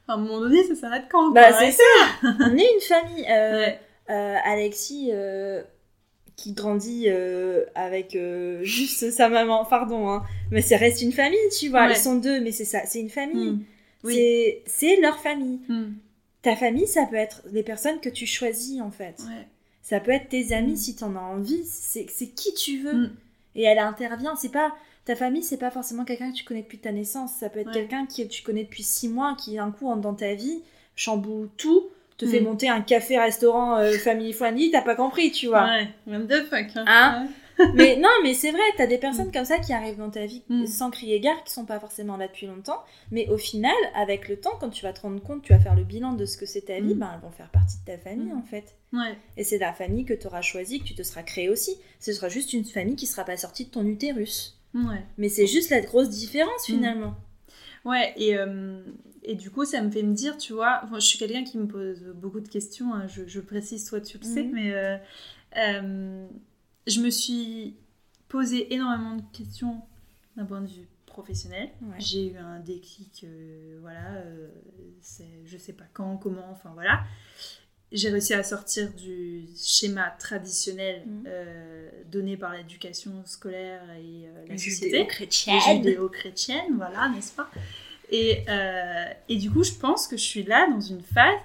À un moment donné, ça s'arrête quand Bah, c'est ça. on est une famille. Euh, euh, Alexis qui grandit avec juste sa maman, pardon, hein, mais ça reste une famille, tu vois. Ils sont deux, mais c'est ça, c'est une famille. Hmm. C'est leur famille. Hmm. Ta famille, ça peut être les personnes que tu choisis en fait. Ça peut être tes amis si tu en as envie. C'est qui tu veux. Et elle intervient. C'est pas ta famille, c'est pas forcément quelqu'un que tu connais depuis ta naissance. Ça peut être quelqu'un que tu connais depuis six mois, qui d'un coup entre dans ta vie, chamboule tout te fait hmm. monter un café-restaurant euh, family friendly, t'as pas compris, tu vois. Ouais, what the fuck. Hein. hein mais non, mais c'est vrai, t'as des personnes hmm. comme ça qui arrivent dans ta vie hmm. sans crier gare, qui sont pas forcément là depuis longtemps, mais au final, avec le temps, quand tu vas te rendre compte, tu vas faire le bilan de ce que c'est ta vie, ben elles vont faire partie de ta famille en fait. Ouais. Et c'est la famille que tu auras choisie, que tu te seras créée aussi. Ce sera juste une famille qui sera pas sortie de ton utérus. Ouais. Mais c'est juste la grosse différence finalement. Ouais, et, euh, et du coup, ça me fait me dire, tu vois, je suis quelqu'un qui me pose beaucoup de questions, hein, je, précise, toi tu le sais, mais euh, euh, je me suis posé énormément de questions d'un point de vue professionnel. J'ai eu un déclic, euh, voilà, je sais pas quand, comment, enfin voilà. J'ai réussi à sortir du schéma traditionnel mhm. donné par l'éducation scolaire et la société. Judéo-chrétienne. Judéo-chrétienne, voilà, n'est-ce pas? Et, euh, et du coup, je pense que je suis là dans une phase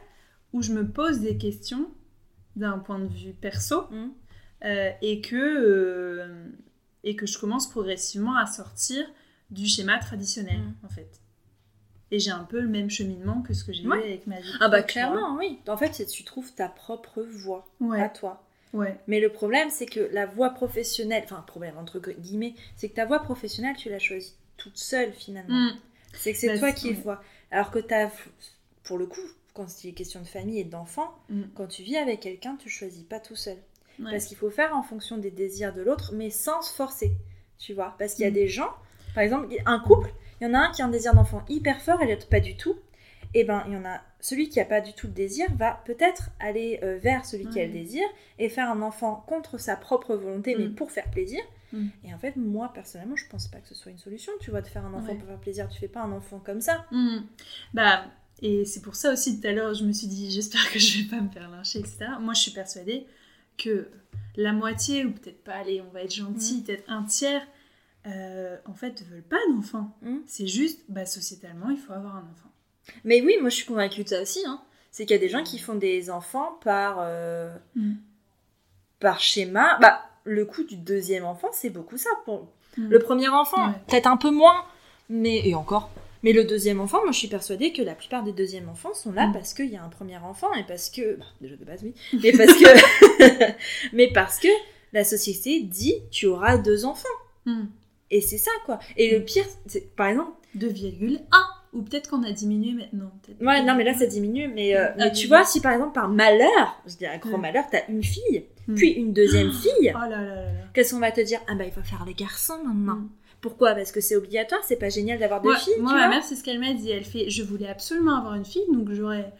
où je me pose des questions d'un point de vue perso mm. Euh, et, que, euh, et que je commence progressivement à sortir du schéma traditionnel, mm. en fait. Et j'ai un peu le même cheminement que ce que j'ai eu avec ma vie. Ah bah clairement, oui. En fait, tu trouves ta propre voie à toi. Ouais. Mais le problème, c'est que la voie professionnelle, enfin, problème entre guillemets, c'est que ta voie professionnelle, tu l'as choisie toute seule finalement. Mm. C'est que c'est bah, toi qui vois. Alors que as, pour le coup, quand c'est question de famille et d'enfants, mm. quand tu vis avec quelqu'un, tu choisis pas tout seul. Parce qu'il faut faire en fonction des désirs de l'autre, mais sans se forcer. Tu vois Parce qu'il y a mm. des gens, par exemple, un couple, il y en a un qui a un désir d'enfant hyper fort et l'autre pas du tout. Et eh ben, il y en a celui qui a pas du tout de désir va peut-être aller euh, vers celui qui a le désir et faire un enfant contre sa propre volonté, mais mm. pour faire plaisir. Mm. Et en fait, moi, personnellement, je pense pas que ce soit une solution. Tu vois, de faire un enfant pour faire plaisir, tu fais pas un enfant comme ça. Bah, et c'est pour ça aussi, tout à l'heure, je me suis dit, j'espère que je vais pas me faire lyncher, etc. Moi, je suis persuadée que la moitié, ou peut-être pas, allez, on va être gentil, mm. peut-être un tiers, euh, en fait, ne veulent pas d'enfant. C'est juste, bah, sociétalement, il faut avoir un enfant. Mais oui, moi, je suis convaincue de ça aussi. Hein. C'est qu'il y a des gens qui font des enfants par, euh, par schéma. Bah, le coût du deuxième enfant, c'est beaucoup ça. Pour mm. le premier enfant, peut-être un peu moins, mais et encore. Mais le deuxième enfant, moi je suis persuadée que la plupart des deuxièmes enfants sont là mm. parce qu'il y a un premier enfant et parce que bah, déjà de base oui, mais parce que mais parce que la société dit tu auras deux enfants. Mm. Et c'est ça quoi. Et le pire, c'est par exemple 2,1 Ou peut-être qu'on a diminué maintenant. Ouais, non, mais là, ça diminue. Mais, euh, Ah, mais tu oui. vois, si par exemple, par malheur, je dirais grand Mm. malheur, t'as une fille, Mm. puis une deuxième fille, Oh là là là là. qu'est-ce qu'on va te dire? Ah bah, il faut faire les garçons maintenant. Mm. Pourquoi? Parce que c'est obligatoire, c'est pas génial d'avoir deux filles, moi, tu ma vois mère, c'est ce qu'elle m'a dit. Elle fait Je voulais absolument avoir une fille, donc j'aurais.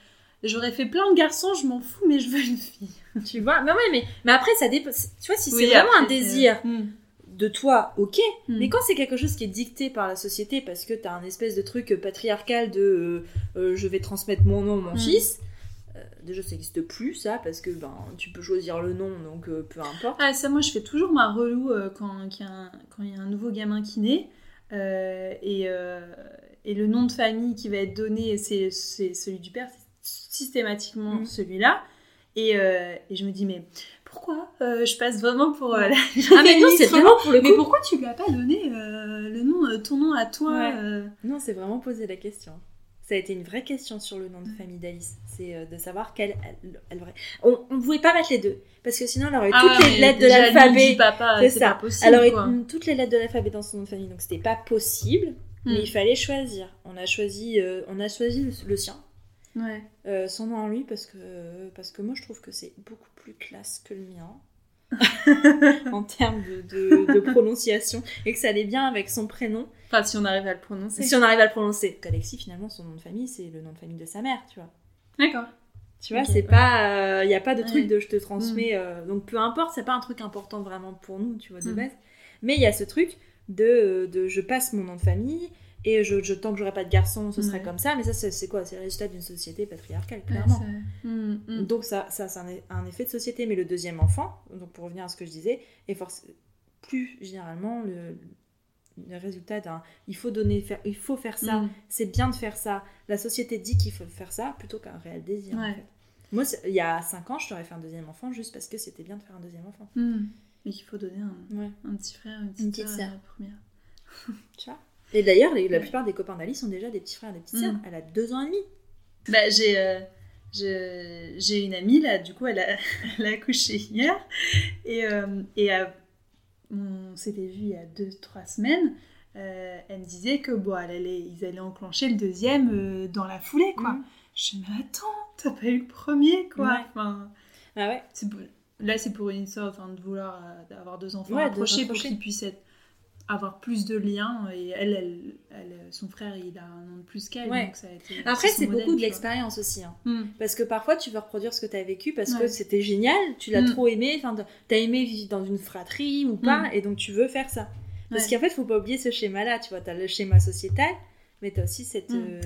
J'aurais fait plein de garçons, je m'en fous, mais je veux une fille. Tu vois? Mais ouais, mais, mais après, ça dépend. Tu vois, si Oui, c'est vraiment un après, désir Mm. de toi, ok. Mm. Mais quand c'est quelque chose qui est dicté par la société, parce que t'as un espèce de truc patriarcal de euh, euh, je vais transmettre mon nom, mon Mm. fils, euh, déjà ça n'existe plus ça, parce que ben, tu peux choisir le nom, donc euh, peu importe. Ah, ça, moi, je fais toujours ma relou euh, quand il y, y a un nouveau gamin qui naît. euh, et, euh, et le nom de famille qui va être donné, c'est c'est celui du père, c'est systématiquement Mm. celui-là. Et, euh, et je me dis, mais pourquoi euh, je passe vraiment pour euh, la Ah mais non, c'est vraiment pour le Mais coup. pourquoi tu lui as pas donné euh, le nom, euh, ton nom à toi Ouais. euh? Non, c'est vraiment posé la question. Ça a été une vraie question sur le nom de famille d'Alice. C'est euh, de savoir quelle. Elle, elle- on ne pouvait pas mettre les deux. Parce que sinon, elle aurait Ah toutes ouais, les lettres de l'alphabet. C'est ça. pas possible. Elle aurait quoi. toutes les lettres de l'alphabet dans son nom de famille. Donc, c'était pas possible. Mm. Mais il fallait choisir. On a choisi, euh, on a choisi le, le sien. Ouais. Euh, son nom en lui parce que, parce que moi je trouve que c'est beaucoup plus classe que le mien en termes de, de- de prononciation et que ça allait bien avec son prénom Enfin, si on arrive à le prononcer. si on arrive à le prononcer. Alexis finalement son nom de famille c'est le nom de famille de sa mère tu vois. D'accord. Tu vois c'est ouais. pas il n'y a pas de Ouais. truc de je te transmets euh, donc peu importe c'est pas un truc important vraiment pour nous tu vois de Mm. base mais il y a ce truc de, de je passe mon nom de famille et je, je tant que j'aurai pas de garçon ce serait comme ça mais ça c'est quoi? C'est le résultat d'une société patriarcale clairement Mm, mm. donc ça, ça c'est un, un effet de société. Mais le deuxième enfant, donc pour revenir à ce que je disais, est forc- plus généralement le, le résultat d'un il faut donner, faire, il faut faire ça, Mm. c'est bien de faire ça. La société dit qu'il faut faire ça plutôt qu'un réel désir. en Ouais. fait. Moi, il y a 5 ans, je t'aurais fait un deuxième enfant juste parce que c'était bien de faire un deuxième enfant. Mm. Et qu'il faut donner un, Ouais. un petit frère, une petite, Une petite à la première. Tu vois? Et d'ailleurs, la Ouais. plupart des copains d'Alice ont déjà des petits frères et des petites sœurs. Mm. Elle a deux ans et demi. Bah, j'ai, euh, j'ai, une amie, là, du coup, elle a, elle a accouché hier. Et, euh, et euh, on s'était vu il y a 2-3 semaines. Euh, elle me disait que bon, elle allait, ils allaient enclencher le deuxième euh, dans la foulée, quoi. Mm. Je me dis, mais attends, t'as pas eu le premier, quoi. Ouais. Enfin, Ah ouais c'est pour- Là, c'est pour une histoire enfin, de vouloir euh, avoir deux enfants Ouais, de rapprochés pour qu'ils puissent être- avoir plus de liens. Et elle, elle, elle- son frère, il a un an de plus qu'elle. Ouais. donc ça a été, Après, c'est beaucoup de l'expérience aussi. hein. Mm. Parce que parfois, tu veux reproduire ce que tu as vécu parce que c'était génial, tu l'as Mm. trop aimé, enfin, t'as aimé vivre dans une fratrie ou pas, Mm. et donc tu veux faire ça. Parce Ouais. qu'en fait, faut pas oublier ce schéma-là, tu vois, t'as le schéma sociétal, mais t'as aussi cette, euh,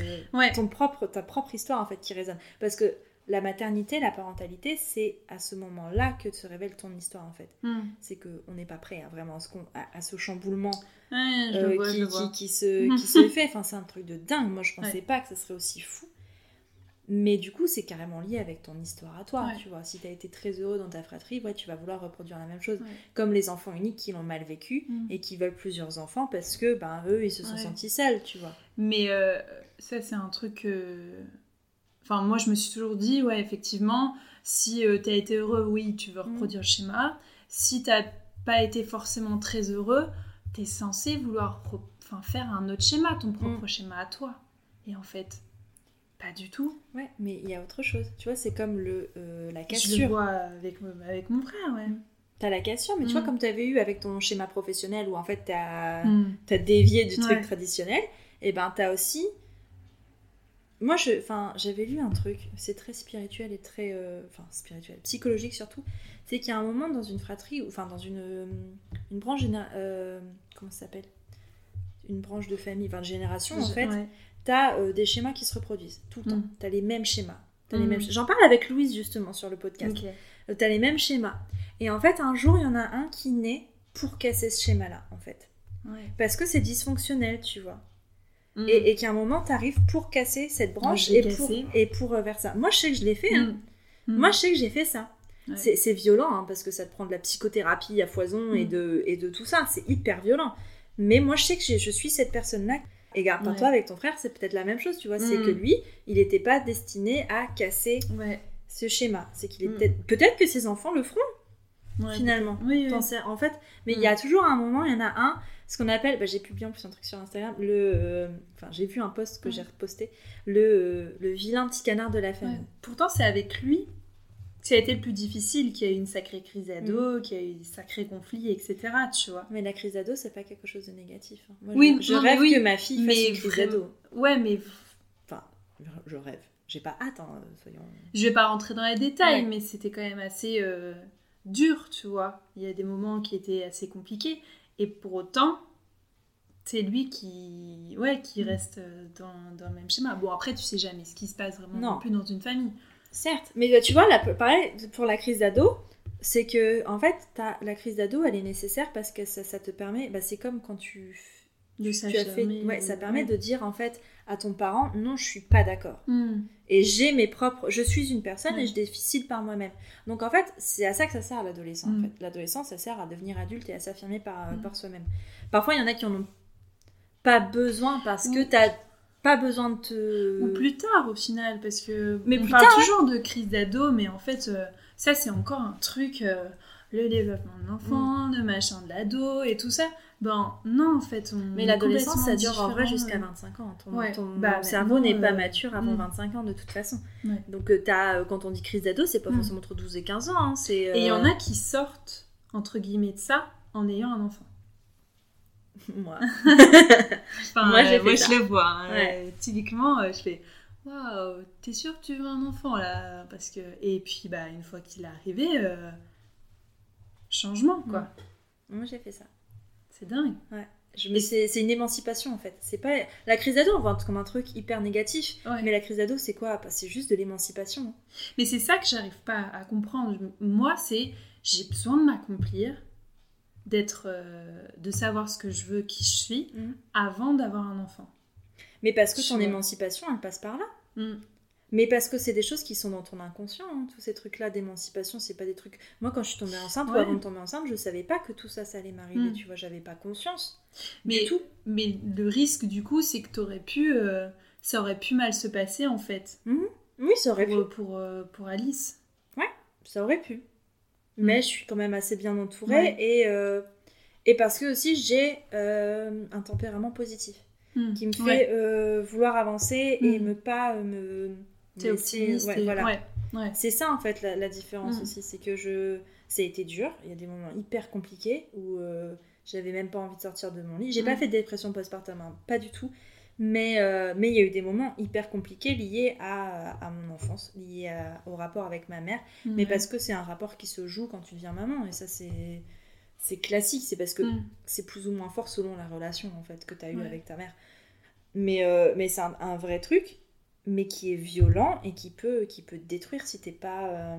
ton propre, ta propre histoire en fait qui résonne. Parce que la maternité, la parentalité, c'est à ce moment-là que se révèle ton histoire en fait. Mm. C'est qu'on n'est pas prêt hein, vraiment à ce, à, à ce chamboulement Ouais, euh, vois, qui, se, qui se fait. Enfin, c'est un truc de dingue. Moi, je pensais Ouais. pas que ça serait aussi fou. Mais du coup, c'est carrément lié avec ton histoire à toi, Ouais. tu vois. Si tu as été très heureux dans ta fratrie, ouais, tu vas vouloir reproduire la même chose. Ouais. Comme les enfants uniques qui l'ont mal vécu Mm. et qui veulent plusieurs enfants parce que, ben, eux, ils se sont Ouais. sentis seuls, tu vois. Mais euh, ça, c'est un truc. euh, Enfin, moi, je me suis toujours dit, ouais, effectivement, si tu t'as été heureux, oui, tu veux reproduire le schéma. Si t'as pas été forcément très heureux, t'es censé vouloir faire un autre schéma, ton propre schéma à toi. Et en fait, pas du tout. Ouais, mais il y a autre chose. Tu vois, c'est comme le, euh, la Je le cassure. vois avec, avec mon frère, ouais. T'as la cassure, mais tu Mm. vois, comme tu avais eu avec ton schéma professionnel où en fait t'as Mm. t'as dévié du truc traditionnel, et ben t'as aussi. Moi, j'avais lu un truc, c'est très spirituel et très, euh, enfin, spirituel, psychologique surtout. C'est qu'il y a un moment dans une fratrie, ou enfin dans une, euh, une branche, euh, comment ça s'appelle? Une branche de famille, enfin de génération en fait. ouais. T'as euh, des schémas qui se reproduisent tout le temps. Mm. T'as les mêmes schémas. T'as les Mm. mêmes. J'en parle avec Louise justement sur le podcast. Ok. Euh, T'as les mêmes schémas. Et en fait, un jour, il y en a un qui naît pour casser ce schéma-là, en fait. Ouais. Parce que c'est dysfonctionnel, tu vois. Mm. Et, et qu'à un moment, t'arrives pour casser cette branche je l'ai et pour, et pour euh, vers ça. Moi, je sais que je l'ai fait. hein. Mm. Mm. Moi, je sais que j'ai fait ça. Ouais. C'est violent, hein, parce que ça te prend de la psychothérapie à foison et, de, et de tout ça. C'est hyper violent. Mais moi, je sais que je suis cette personne-là. Et garde toi Ouais. avec ton frère, c'est peut-être la même chose, tu vois. C'est que lui, il n'était pas destiné à casser Ouais. ce schéma. C'est qu'il Mm. était. Peut-être que ses enfants le feront. Ouais. finalement. Oui, oui. En fait, mais il Mm. y a toujours un moment, il y en a un, ce qu'on appelle, bah, j'ai publié en plus un truc sur Instagram, le, euh, enfin j'ai vu un post que Mm. j'ai reposté, le, euh, le vilain petit canard de la famille. Pourtant, c'est avec lui que ça a été le plus difficile, qu'il y a eu une sacrée crise ado, qu'il y a eu des sacrés conflits, etc. Tu vois. Mais la crise d'ado, c'est pas quelque chose de négatif. hein. Moi, Oui, je, non, rêve oui. que ma fille fasse une crise d'ado. Ouais, mais Enfin, je, je rêve. J'ai pas hâte, hein, soyons. je vais pas rentrer dans les détails, Ouais. mais c'était quand même assez euh, dur, tu vois. Il y a des moments qui étaient assez compliqués, et pour autant, c'est lui qui, ouais, qui Mm. reste euh, dans, dans le même schéma. Bon, après, tu sais jamais ce qui se passe vraiment Non. plus dans une famille. Certes, mais bah, tu vois, là, pareil, pour la crise d'ado, c'est que, en fait, t'as- la crise d'ado, elle est nécessaire parce que ça, ça te permet, bah, c'est comme quand tu, De tu as fait, ouais, ça euh, permet ouais. de dire, en fait, à ton parent, non, je suis pas d'accord. Hmm. Et j'ai mes propres, je suis une personne et je décide par moi-même. Donc, en fait, c'est à ça que ça sert l'adolescence. Mm. En fait. L'adolescence, ça sert à devenir adulte et à s'affirmer par, euh, Mm. par soi-même. Parfois, il y en a qui en ont pas besoin parce que t'as pas besoin de te... Ou plus tard au final, parce que Mais on plus parle tard, toujours de crise d'ado, mais en fait, euh, ça c'est encore un truc, euh, le développement de l'enfant, le machin de l'ado et tout ça. Ben non, en fait, on. Mais l'adolescence, ça dure en vrai jusqu'à euh. 25 ans. Ton, Ouais, ton bah, cerveau n'est pas euh, mature avant mm. 25 ans de toute façon. Ouais. Donc euh, euh, quand on dit crise d'ado, c'est pas Mm. forcément entre 12 et 15 ans. hein, c'est, Et il y en euh, a qui sortent, entre guillemets, de ça en ayant un enfant. Moi. Enfin, Moi, euh, moi, je le vois. hein. Ouais. Euh, typiquement, euh, je fais Waouh, t'es sûr que tu veux un enfant là? Parce que... Et puis, bah, une fois qu'il est arrivé, euh, changement quoi. Mm. Moi j'ai fait ça. C'est dingue. Je- mais c'est, une émancipation en fait. C'est pas la crise d'ado, on voit comme un truc hyper négatif. Ouais. Mais la crise d'ado, c'est quoi? Bah, C'est juste de l'émancipation. hein. Mais c'est ça que j'arrive pas à comprendre. Je- Moi, c'est j'ai besoin de m'accomplir, d'être, euh, de savoir ce que je veux, qui je suis, Mhm. avant d'avoir un enfant. Mais parce que Je ton vois. émancipation, elle passe par là. Mm. Mais parce que c'est des choses qui sont dans ton inconscient, hein. tous ces trucs-là d'émancipation, c'est pas des trucs. Moi, quand je suis tombée enceinte, ou Ouais. avant de tomber enceinte, je savais pas que tout ça, ça allait m'arriver, Mm. tu vois, j'avais pas conscience. Mais du tout. Mais le risque du coup, c'est que t'aurais pu, euh, ça aurait pu mal se passer en fait Oui, ça aurait pu. pour euh, pour Alice. Ça aurait pu. Mais je suis quand même assez bien entourée Ouais. et, euh, et parce que aussi j'ai un tempérament positif Mm. qui me fait Ouais. vouloir avancer et Mm. me pas me. T'es optimiste. ouais, et- voilà. ouais, ouais. C'est ça en fait la, la différence Mm. aussi, c'est que je. Ça a été dur, il y a des moments hyper compliqués où euh, j'avais même pas envie de sortir de mon lit. J'ai pas Mm. fait de dépression postpartum, hein, pas du tout. Mais euh, mais il y a eu des moments hyper compliqués liés à, à mon enfance, liés à- au rapport avec ma mère. Mais parce que c'est un rapport qui se joue quand tu deviens maman. Et ça, c'est. C'est classique, c'est parce que Mm. c'est plus ou moins fort selon la relation en fait que tu as eue avec ta mère. Mais, euh, mais c'est un, un vrai truc, mais qui est violent et qui peut, qui peut te détruire si t'es pas euh,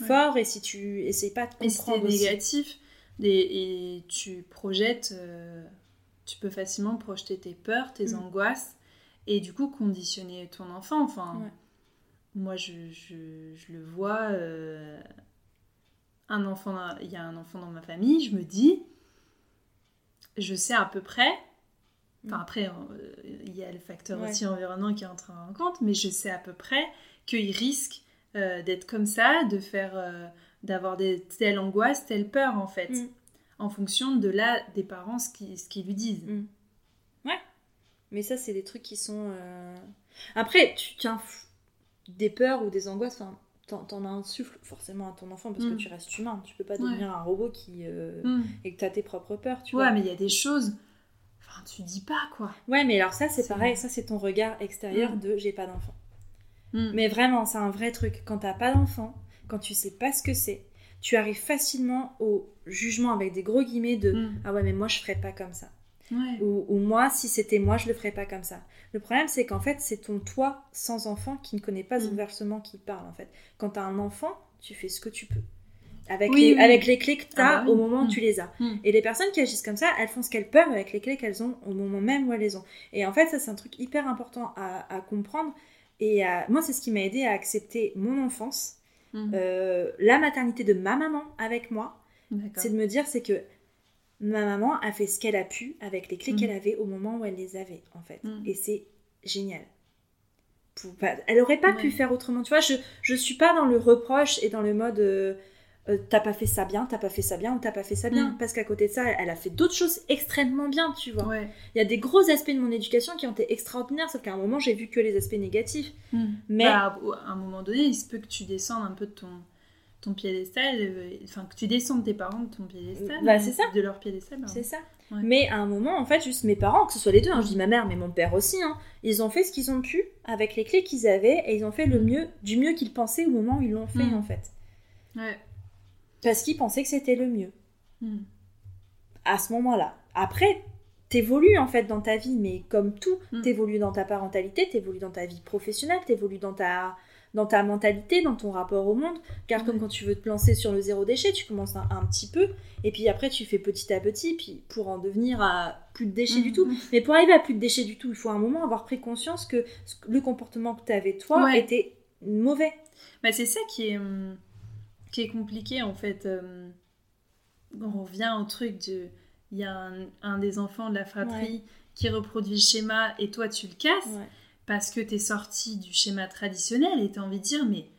Ouais. fort et si tu essayes pas de Et si comprendre aussi. négatif et, et tu projettes, euh, tu peux facilement projeter tes peurs, tes Mm. angoisses et du coup conditionner ton enfant. Enfin, Ouais. moi je, je- je le vois, euh, un enfant, il y a un enfant dans ma famille, je me dis, je sais à peu près. Enfin Mm. après, euh, il y a le facteur Ouais. aussi environnement qui entre en compte, mais je sais à peu près qu'il risque euh, d'être comme ça, de faire, euh, d'avoir des telle angoisse, telle peur en fait, Mm. en fonction de là des parents ce qu'ils ce qu'ils lui disent. Mm. Mais ça, c'est des trucs qui sont. euh, Après, tu tiens des peurs ou des angoisses, enfin, t'en insuffles forcément à ton enfant parce que tu restes humain. Tu peux pas Ouais. devenir un robot qui. et que t'as tes propres peurs, tu Ouais, vois. mais il y a des choses, enfin tu dis pas quoi. Ouais, mais alors ça, c'est pareil, ça, c'est ton regard extérieur Mm. de j'ai pas d'enfant. Mm. Mais vraiment, c'est un vrai truc. Quand t'as pas d'enfant, quand tu sais pas ce que c'est, tu arrives facilement au jugement avec des gros guillemets de Mm. ah ouais, mais moi je ferais pas comme ça. Ouais. Ou, ou moi, si c'était moi, je le ferais pas comme ça. Le problème, c'est qu'en fait, c'est ton toi sans enfant qui ne connaît pas ce versement qui parle en fait. Quand t'as un enfant, tu fais ce que tu peux. Avec, Oui, les, oui. avec les clés que Ah bah oui. au moment où Mm. tu les as. Mm. Et les personnes qui agissent comme ça, elles font ce qu'elles peuvent avec les clés qu'elles ont au moment même où elles les ont. Et en fait, ça, c'est un truc hyper important à, à comprendre. Et à- moi, c'est ce qui m'a aidé à accepter mon enfance, Mm. euh, la maternité de ma maman avec moi. C'est de me dire, c'est que ma maman a fait ce qu'elle a pu avec les clés Mm. qu'elle avait au moment où elle les avait, en fait. Mm. Et c'est génial. Pour- bah, elle aurait pas pu faire autrement. Tu vois, je, je suis pas dans le reproche et dans le mode. euh, euh, t'as pas fait ça bien, t'as pas fait ça bien ou t'as pas fait ça bien. Mm. Parce qu'à côté de ça, elle a fait d'autres choses extrêmement bien, tu vois. Ouais. Il y a des gros aspects de mon éducation qui ont été extraordinaires, sauf qu'à un moment, j'ai vu que les aspects négatifs. Mais- Bah, à un moment donné, il se peut que tu descendes un peu de ton, ton piédestal, euh, enfin que tu descendes tes parents de ton piédestal. Bah, c'est ça. De leur piédestal. pardon. C'est ça. Ouais. Mais à un moment, en fait, juste mes parents, que ce soit les deux, hein, je dis ma mère, mais mon père aussi, hein, ils ont fait ce qu'ils ont pu avec les clés qu'ils avaient et ils ont fait le mieux, du mieux qu'ils pensaient au moment où ils l'ont fait, Mm. en fait. Ouais. Parce qu'ils pensaient que c'était le mieux. Mm. à ce moment-là. Après, t'évolues en fait dans ta vie, mais comme tout, Mm. t'évolues dans ta parentalité, t'évolues dans ta vie professionnelle, t'évolues dans ta dans ta mentalité, dans ton rapport au monde, car comme quand tu veux te lancer sur le zéro déchet, tu commences un, un petit peu, et puis après tu fais petit à petit, puis pour en devenir à plus de déchets du Mm. tout. Mais pour arriver à plus de déchets du tout, il faut à un moment avoir pris conscience que le comportement que tu avais toi Ouais. était mauvais. Bah, c'est ça qui est, hum, qui est compliqué en fait. hum, on revient au truc de. Il y a un, un des enfants de la fratrie qui reproduit le schéma et toi tu le casses parce que t'es sorti du schéma traditionnel et t'as envie de dire mais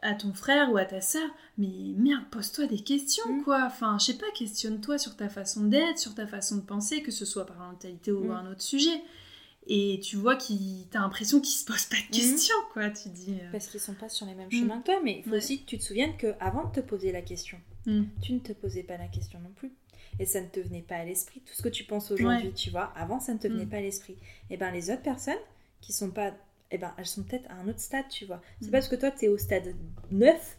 à ton frère ou à ta sœur mais merde pose-toi des questions Mm. quoi enfin je sais pas questionne-toi sur ta façon d'être sur ta façon de penser que ce soit parentalité ou Mm. un autre sujet et tu vois qu'il t'as l'impression qu'il se pose pas de Mm. questions quoi tu dis euh, Parce qu'ils sont pas sur les mêmes Mm. chemins que toi, mais il faut Ouais. aussi que tu te souviennes que avant de te poser la question, Mm. tu ne te posais pas la question non plus. Et ça ne te venait pas à l'esprit. Tout ce que tu penses aujourd'hui, Ouais. tu vois, avant ça ne te venait Mm. pas à l'esprit. Et ben les autres personnes qui sont pas. Et ben elles sont peut-être à un autre stade, tu vois. C'est pas parce que toi tu es au stade 9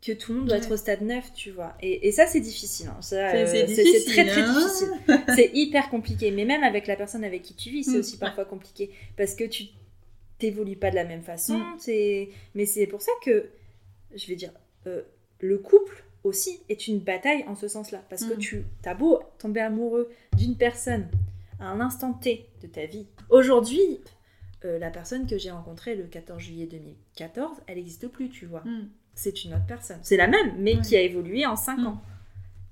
que tout le monde doit Ouais. être au stade 9, tu vois. Et, et ça c'est difficile. hein. C'est- euh, c'est très très hein. difficile. c'est hyper compliqué. Mais même avec la personne avec qui tu vis, c'est Mm, aussi parfois compliqué. Parce que tu t'évolues pas de la même façon. Mm. Mais c'est pour ça que, je vais dire, euh, le couple aussi est une bataille en ce sens-là. Parce que Mm. tu as beau tomber amoureux d'une personne à un instant T de ta vie. Aujourd'hui, euh, la personne que j'ai rencontrée le 14 juillet 2014, elle n'existe plus, tu vois. C'est une autre personne. C'est la même, mais Ouais. qui a évolué en 5 Mm. ans.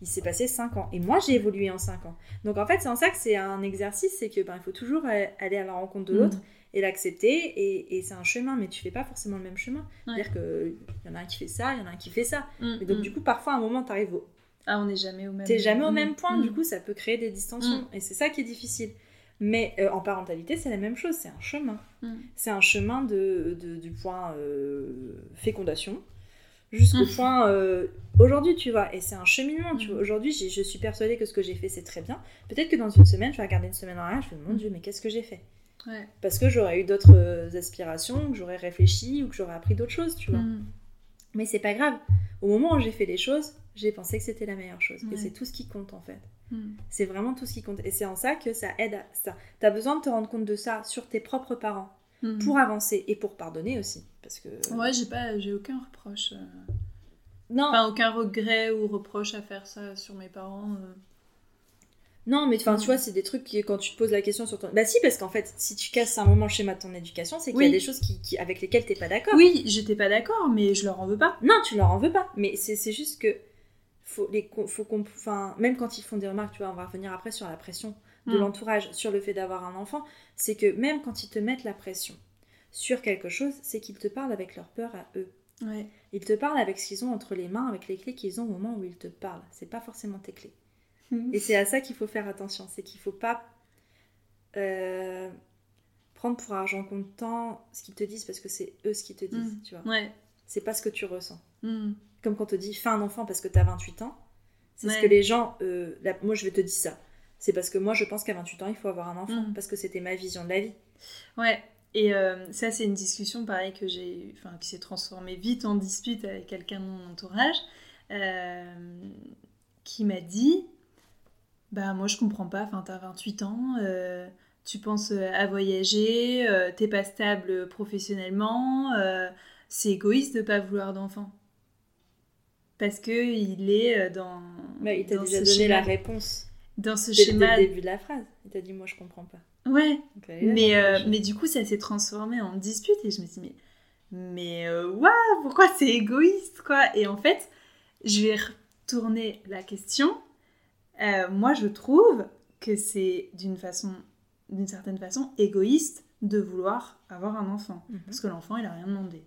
Il s'est passé 5 ans. Et moi, j'ai évolué en 5 ans. Donc en fait, c'est en ça que c'est un exercice, c'est que ben, il faut toujours aller à la rencontre de Mm. l'autre et l'accepter. Et, et c'est un chemin, mais tu fais pas forcément le même chemin. Ouais. C'est-à-dire qu'il y en a un qui fait ça, il y en a un qui fait ça. Et donc mm. du coup, parfois, à un moment, tu arrives au... ah on n'est jamais au même T'es jamais au même point, du coup, ça peut créer des distensions. Et c'est ça qui est difficile. Mais euh, en parentalité, c'est la même chose, c'est un chemin. C'est un chemin de, de- du point euh, fécondation jusqu'au Mm. point euh, aujourd'hui, tu vois. Et c'est un cheminement, tu vois. Aujourd'hui, j'ai- je suis persuadée que ce que j'ai fait, c'est très bien. Peut-être que dans une semaine, je vais regarder une semaine en arrière, je vais mon Mm. Dieu, mais qu'est-ce que j'ai fait? Ouais. Parce que j'aurais eu d'autres euh, aspirations, que j'aurais réfléchi ou que j'aurais appris d'autres choses, tu vois. Mais c'est pas grave. Au moment où j'ai fait les choses, j'ai pensé que c'était la meilleure chose. Ouais. Et c'est tout ce qui compte, en fait. Mm. C'est vraiment tout ce qui compte. Et c'est en ça que ça aide à ça. T'as besoin de te rendre compte de ça sur tes propres parents Mm. pour avancer et pour pardonner aussi. Parce que. Ouais, j'ai pas, j'ai aucun reproche. euh. Non, Enfin, aucun regret ou reproche à faire ça sur mes parents. euh. non, mais enfin, Non. tu vois, c'est des trucs qui, quand tu te poses la question sur ton. Bah, si, parce qu'en fait, si tu casses un moment le schéma de ton éducation, c'est qu'il y a des choses qui, qui- avec lesquelles t'es pas d'accord. Oui, j'étais pas d'accord, mais je leur en veux pas. Non, tu leur en veux pas. Mais c'est juste que. Faut les, faut qu'on, enfin, même quand ils font des remarques, tu vois, on va revenir après sur la pression de Mm. l'entourage, sur le fait d'avoir un enfant, c'est que même quand ils te mettent la pression sur quelque chose, c'est qu'ils te parlent avec leur peur à eux. Ouais. Ils te parlent avec ce qu'ils ont entre les mains, avec les clés qu'ils ont au moment où ils te parlent. C'est pas forcément tes clés. Et c'est à ça qu'il faut faire attention. C'est qu'il faut pas euh, prendre pour argent comptant ce qu'ils te disent parce que c'est eux ce qu'ils te disent. Mm. Tu vois. Ouais. C'est pas ce que tu ressens. Mm. Comme quand on te dit fais un enfant parce que t'as 28 ans. C'est ce que les gens. euh, la- moi, je vais te dire ça. C'est parce que moi, je pense qu'à 28 ans, il faut avoir un enfant. Mm. Parce que c'était ma vision de la vie. Ouais. Et euh, ça, c'est une discussion pareil que j'ai, enfin, qui s'est transformée vite en dispute avec quelqu'un de mon entourage, euh, qui m'a dit, bah moi je comprends pas. Enfin, t'as 28 ans, euh, tu penses à voyager, t'es pas stable professionnellement, c'est égoïste de pas vouloir d'enfant. Parce que il est dans, Mais il t'a déjà donné schéma, la réponse dans ce schéma. le début de la phrase. Il t'a dit moi, je comprends pas. Ouais. Là, Mais, euh, mais du coup, ça s'est transformé en dispute et je me suis dit, mais, mais euh, waouh, pourquoi c'est égoïste, quoi? Et en fait, je vais retourner la question. Euh, moi, je trouve que c'est d'une façon, d'une certaine façon, égoïste de vouloir avoir un enfant. Mhm. Parce que l'enfant, il a rien demandé.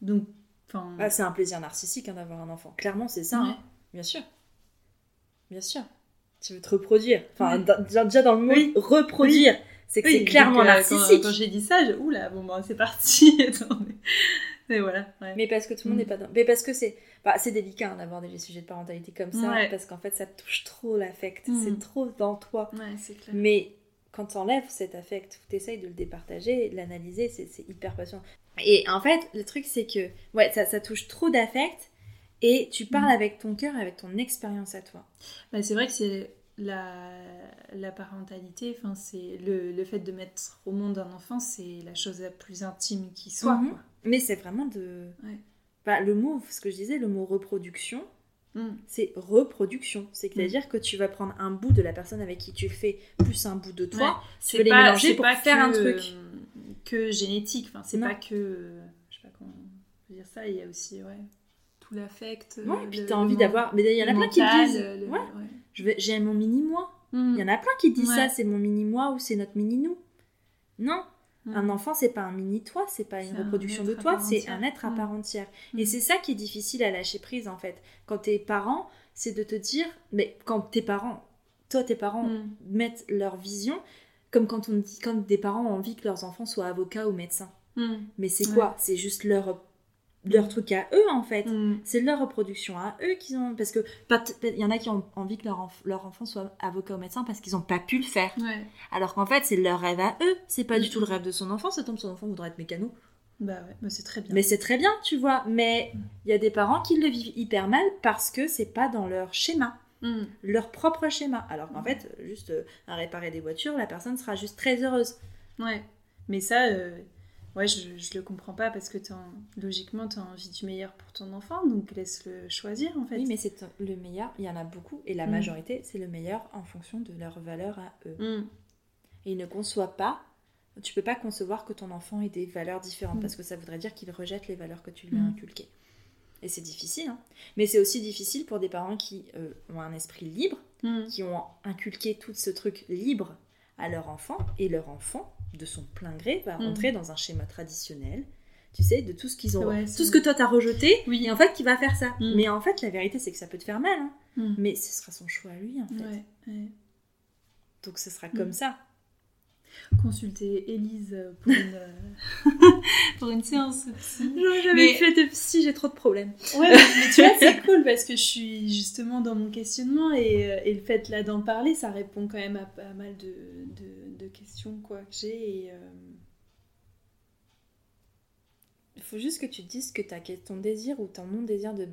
Donc, Enfin, Ah, c'est un plaisir narcissique hein, d'avoir un enfant. Clairement, c'est ça. Ouais. hein. Bien sûr. Bien sûr. Tu veux te reproduire. Enfin, déjà, dans le mot Oui. reproduire, c'est que c'est clairement donc, euh, narcissique. Quand, quand j'ai dit ça, je... oula, bon, bah, c'est parti. Attends, mais... mais voilà. Ouais. Mais parce que tout le monde Mm. n'est pas dans... Mais parce que c'est... Bah, c'est délicat hein, d'aborder les sujets de parentalité comme ça, Ouais. parce qu'en fait, ça touche trop l'affect. Mm. C'est trop dans toi. Ouais, c'est clair. Mais quand t'enlèves cet affect, tu essayes de le départager, de l'analyser, c'est c'est hyper passionnant. Et en fait, le truc, c'est que ouais, ça, ça touche trop d'affect et tu parles Mm. avec ton cœur, avec ton expérience à toi. Bah, c'est vrai que c'est la, la parentalité, enfin, c'est le, le fait de mettre au monde un enfant, c'est la chose la plus intime qui soit. Mhm. quoi. Mais c'est vraiment de. Ouais. Bah, le mot, ce que je disais, le mot reproduction, Mm. c'est reproduction. C'est-à-dire que tu vas prendre un bout de la personne avec qui tu le fais, plus un bout de toi. Ouais, tu veux les pas- mélanger c'est pour pas faire que, un truc. que génétique, enfin, c'est pas que. euh, je sais pas comment dire ça, il y a aussi ouais, tout l'affect. Ouais, euh, puis t'as envie d'avoir. Mais il y en a le plein qui disent. le- Ouais, j'ai mon mini-moi. Mm. Il y en a plein qui disent Ouais. ça, c'est mon mini-moi ou c'est notre mini-nous. Non, Mm. un enfant, c'est pas un mini-toi, c'est pas une un reproduction de toi, c'est un être à Mm. part entière. Mm. Et c'est ça qui est difficile à lâcher prise en fait. Quand t'es parent, c'est de te dire, mais quand tes parents, toi tes parents mettent leur vision, comme quand on dit, quand des parents ont envie que leurs enfants soient avocats ou médecins. Mais c'est quoi? C'est juste leur, leur truc à eux en fait. Mm. C'est leur reproduction à eux qu'ils ont. Parce que il y en a qui ont envie que leur, enf- leur enfant soit avocat ou médecin parce qu'ils n'ont pas pu le faire. Ouais. Alors qu'en fait, c'est leur rêve à eux. C'est pas du Mm. tout le rêve de son enfant. Ça tombe, son enfant voudrait être mécano. Bah ouais, bah c'est très bien. Mais c'est très bien, tu vois. Mais il y a des parents qui le vivent hyper mal parce que c'est pas dans leur schéma, Mm. leur propre schéma. Alors qu'en fait, juste euh, à réparer des voitures, la personne sera juste très heureuse. Ouais. Mais ça, euh, ouais, je, je le comprends pas parce que t'as en- logiquement, tu as envie du meilleur pour ton enfant, donc laisse-le choisir en fait. Oui, mais c'est le meilleur. Il y en a beaucoup et la Mm. majorité, c'est le meilleur en fonction de leur valeur à eux. Mm. Et ils ne conçoivent pas. Tu peux pas concevoir que ton enfant ait des valeurs différentes Mm. parce que ça voudrait dire qu'il rejette les valeurs que tu lui as inculquées. Et c'est difficile. hein. Mais c'est aussi difficile pour des parents qui euh, ont un esprit libre, qui ont inculqué tout ce truc libre à leur enfant et leur enfant, de son plein gré, va Mm. rentrer dans un schéma traditionnel. Tu sais, de tout ce qu'ils ont, Ouais, tout ce que toi t'as rejeté, Oui. et en fait qui va faire ça. Mm. Mais en fait, la vérité, c'est que ça peut te faire mal. hein. Mm. Mais ce sera son choix à lui, en fait. Ouais, ouais. Donc ce sera Mm. comme ça. Consulter Élise pour une, euh, pour une séance psy. Mais- fait de psy, j'ai trop de problèmes. Ouais, mais, tu vois, c'est cool parce que je suis justement dans mon questionnement et, euh, et le fait là d'en parler, ça répond quand même à pas mal de, de, de questions quoi, que j'ai. Et, euh, Il faut juste que tu te dises que t'as ton désir ou ton non-désir de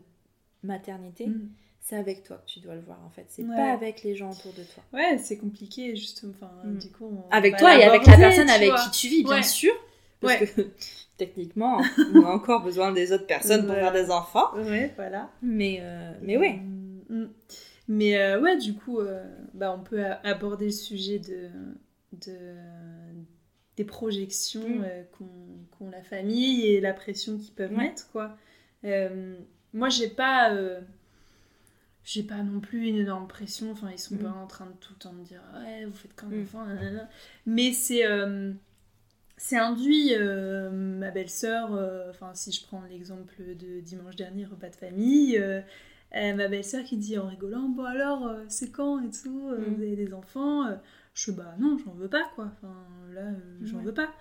maternité, mm. C'est avec toi que tu dois le voir en fait. C'est Ouais. pas avec les gens autour de toi. Ouais, c'est compliqué, justement. Enfin, Mm. du coup, on Avec toi et avec la personne avec vois. qui tu vis, bien Ouais. sûr. Parce Ouais. que techniquement, on a encore besoin des autres personnes pour Ouais. faire des enfants. Ouais, voilà. Mais, euh, mais ouais. Mm, mm. Mais euh, ouais, du coup, euh, bah, on peut aborder le sujet de, de, des projections Mm. euh, qu'ont la famille et la pression qu'ils peuvent Ouais. mettre, quoi. Euh, moi, j'ai pas... j'ai pas non plus une énorme pression, enfin ils sont Mm. pas en train de tout le temps me dire ouais vous faites comme Mm. enfant, nanana. mais c'est euh, c'est induit euh, ma belle-sœur, euh, enfin si je prends l'exemple de dimanche dernier, repas de famille, ma belle-sœur qui dit en rigolant, bon alors c'est quand et tout, Mm. vous avez des enfants Je bah non, j'en veux pas quoi, enfin là j'en Ouais. veux pas.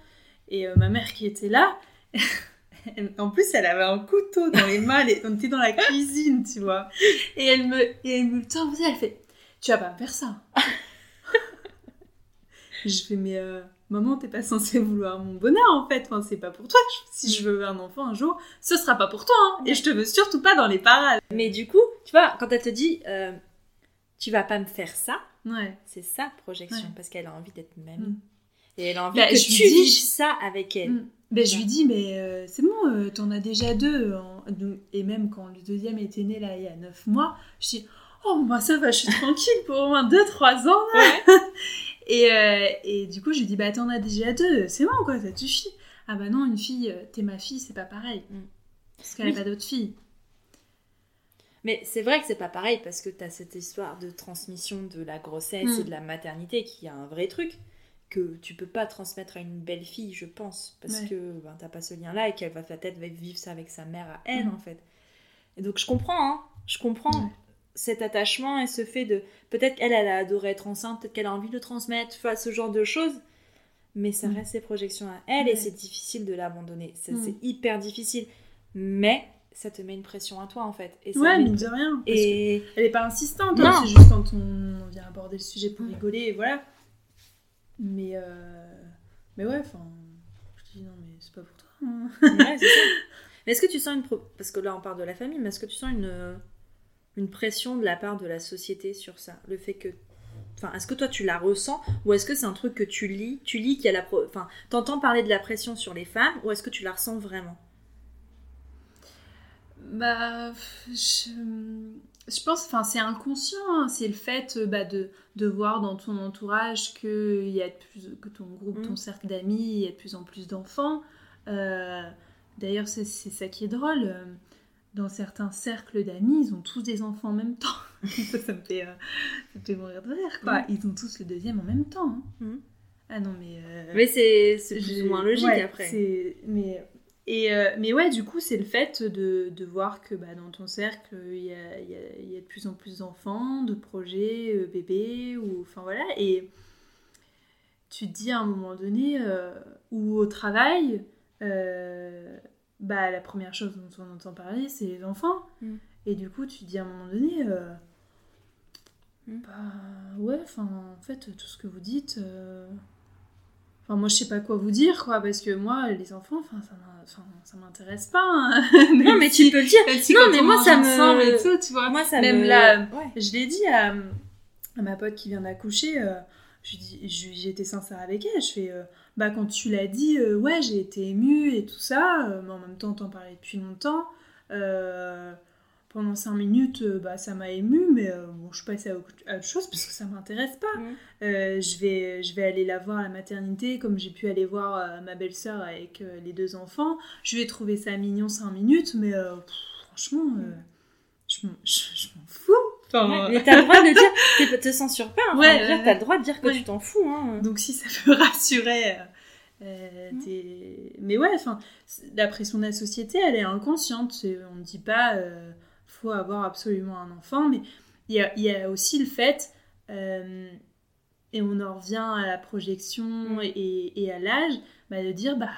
Et ma mère qui était là, en plus elle avait un couteau dans les mains, elle- on était dans la cuisine, tu vois, et elle me, et elle me tend, elle fait, tu vas pas me faire ça. je fais mais euh, maman t'es pas censée vouloir mon bonheur en fait enfin, c'est pas pour toi si je veux un enfant un jour ce sera pas pour toi hein. et je te veux surtout pas dans les parades Mais du coup, tu vois, quand elle te dit euh, tu vas pas me faire ça, ouais c'est sa projection Ouais. parce qu'elle a envie d'être mamie. Mm. Et elle a envie Bah, que je tu dis- ça avec elle. Ben, je lui dis mais euh, c'est bon euh, t'en as déjà deux hein. Donc, et même quand le deuxième était né là il y a neuf mois je dis oh bah ça va je suis tranquille pour au moins deux trois ans là. et, euh, et du coup je lui dis bah t'en as déjà deux c'est bon quoi ça suffit ah bah non une fille t'es ma fille c'est pas pareil Mm. parce qu'elle Oui. a pas d'autres filles Mais c'est vrai que c'est pas pareil parce que t'as cette histoire de transmission de la grossesse Mm. et de la maternité qui a un vrai truc que tu peux pas transmettre à une belle fille, je pense, parce Ouais. que ben, t'as pas ce lien-là et qu'elle va peut-être vivre ça avec sa mère à elle, Mhm. en fait. Et donc je comprends, hein, je comprends Ouais. cet attachement et ce fait de... Peut-être qu'elle, elle a adoré être enceinte, peut-être qu'elle a envie de transmettre, enfin, ce genre de choses. Mais ça Mhm. reste ses projections à elle et c'est difficile de l'abandonner. C'est Mhm. c'est hyper difficile. Mais ça te met une pression à toi, en fait. Et ça Ouais, mine de rien. parce que Et... Elle est pas insistante, hein, c'est juste quand on vient aborder le sujet pour rigoler, et voilà. Mais, euh... mais ouais, enfin, je dis non, mais c'est pas pour toi. hein. Ouais, c'est ça. Mais est-ce que tu sens une... pro- Parce que là, on parle de la famille, mais est-ce que tu sens une, une pression de la part de la société sur ça? Le fait que... Enfin, est-ce que toi, tu la ressens? Ou est-ce que c'est un truc que tu lis Tu lis qu'il y a la... Pro... Enfin, t'entends parler de la pression sur les femmes Ou est-ce que tu la ressens vraiment? Bah, je, je pense, enfin, c'est inconscient, hein, c'est le fait euh, bah, de, de voir dans ton entourage que, y a de plus, que ton groupe, Mm. ton cercle d'amis, il y a de plus en plus d'enfants. Euh, D'ailleurs, c'est ça qui est drôle. euh, Dans certains cercles d'amis, ils ont tous des enfants en même temps. ça, ça me fait, euh, ça me fait mourir de rire, quoi. Mm. Ils ont tous le deuxième en même temps. hein. Mm. Ah non, mais... euh, Mais c'est plus ou moins logique ouais, après. Mais, et, euh, mais ouais, du coup, c'est le fait de, de voir que bah, dans ton cercle, il y a, il y, a, il y a de plus en plus d'enfants, de projets, euh, bébés, ou enfin voilà. Et tu te dis à un moment donné, euh, ou au travail, bah, la première chose dont on entend parler, c'est les enfants. Mm. Et du coup, tu te dis à un moment donné, Mm. bah ouais, en fait, tout ce que vous dites. Enfin, moi, je sais pas quoi vous dire, quoi, parce que moi, les enfants, enfin, ça m'intéresse pas. hein. Non, mais si- tu peux le dire. si Non, mais moi, ça me- et tout, tu vois. Moi, ça Même me... là, Ouais. Je l'ai dit à, à ma pote qui vient d'accoucher, euh, je j'ai été sincère avec elle, je fais, euh, bah quand tu l'as dit, euh, ouais j'ai été émue et tout ça, mais en même temps t'en parlais depuis longtemps, pendant cinq minutes euh, bah ça m'a émue, mais euh, bon je suis passée à autre chose parce que ça m'intéresse pas. Euh, je, vais, je vais aller la voir à la maternité comme j'ai pu aller voir euh, ma belle-sœur avec euh, les deux enfants, je vais trouver ça mignon cinq minutes, mais euh, pff, franchement, euh, je m'en je- je m'en fous. Enfin, Ouais, mais t'as le droit de dire, t'es- te censure pas. Enfin, Ouais, t'as le droit de dire que ouais. tu t'en fous. Hein. Donc si ça peut rassurer. euh, euh, Mm. Mais ouais, enfin, la pression de la société, elle est inconsciente. On ne dit pas euh, faut avoir absolument un enfant, mais il y a, y a aussi le fait, euh, et on en revient à la projection Mm. et, et à l'âge, bah, de dire bah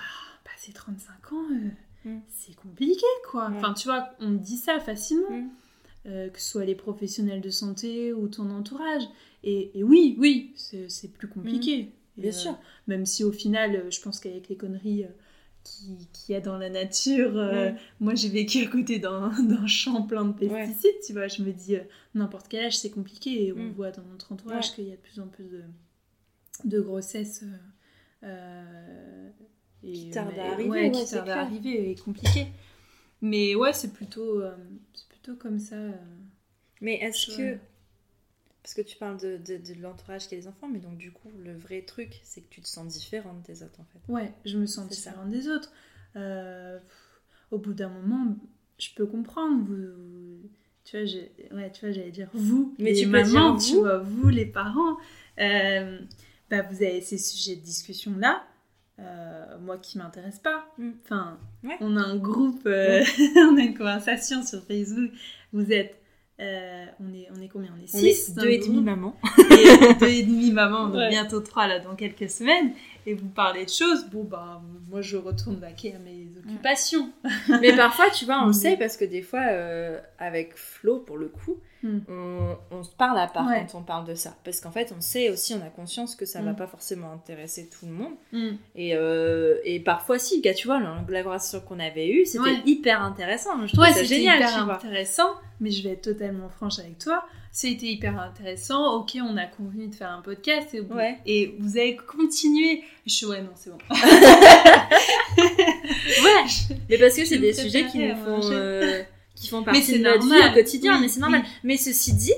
passer 35 ans, euh, Mm. c'est compliqué quoi. Enfin, tu vois, on dit ça facilement. Mm. euh, que ce soit les professionnels de santé ou ton entourage. Et, et oui, oui, c'est plus compliqué. Bien sûr. Même si au final, je pense qu'avec les conneries euh, qui- qu'il y a dans la nature, euh, Ouais. moi j'ai vécu à côté d'un champ plein de pesticides, tu vois. Je me dis, euh, n'importe quel âge c'est compliqué et on Mm. voit dans notre entourage qu'il y a de plus en plus de, de grossesses. euh, et, Qui tardent à arriver, ouais, qui tardent à arriver et compliqué. Mais ouais, c'est plutôt, euh, plutôt comme ça. euh. Mais est-ce que. Parce que tu parles de, de, de l'entourage qui a des enfants, mais donc du coup, le vrai truc, c'est que tu te sens différente des autres en fait. Ouais, je me sens ça. différente des autres. Euh, pff, au bout d'un moment, je peux comprendre. Vous, vous- tu vois, j'ai- ouais, tu vois, j'allais dire vous, Mais les tu mamans, dire tu vous. vois, vous les parents. Euh, bah, vous avez ces sujets de discussion là. euh, moi qui m'intéresse pas. Mm. Enfin, Ouais. on a un groupe, euh, on a une conversation sur Facebook. Vous êtes, euh, on est, on est combien? On est On six. est dans deux le et demi maman. et deux et demi maman, donc Ouais. bientôt trois là dans quelques semaines, et vous parlez de choses, bon bah moi je retourne vaquer à mes occupations. mais parfois, tu vois, on le sait parce que des fois, euh, avec Flo, pour le coup, Mm. on, on se parle à part Ouais. quand on parle de ça. Parce qu'en fait, on sait aussi, on a conscience que ça va Mm. pas forcément intéresser tout le monde. Mm. Et, euh, et parfois, si, gars, tu vois, la la conversation qu'on avait eue, c'était Ouais. hyper intéressant. Je trouve Ouais, ça c'était génial, hyper tu vois. intéressant, mais je vais être totalement franche avec toi. C'était hyper intéressant. Ok, on a convenu de faire un podcast et, Ouais. et vous avez continué. Je suis ouais, non, c'est bon. Ouais, mais parce que c'est des sujets qui nous font, euh, qui font partie de notre vie au quotidien, Oui, mais c'est normal. oui. Mais ceci dit,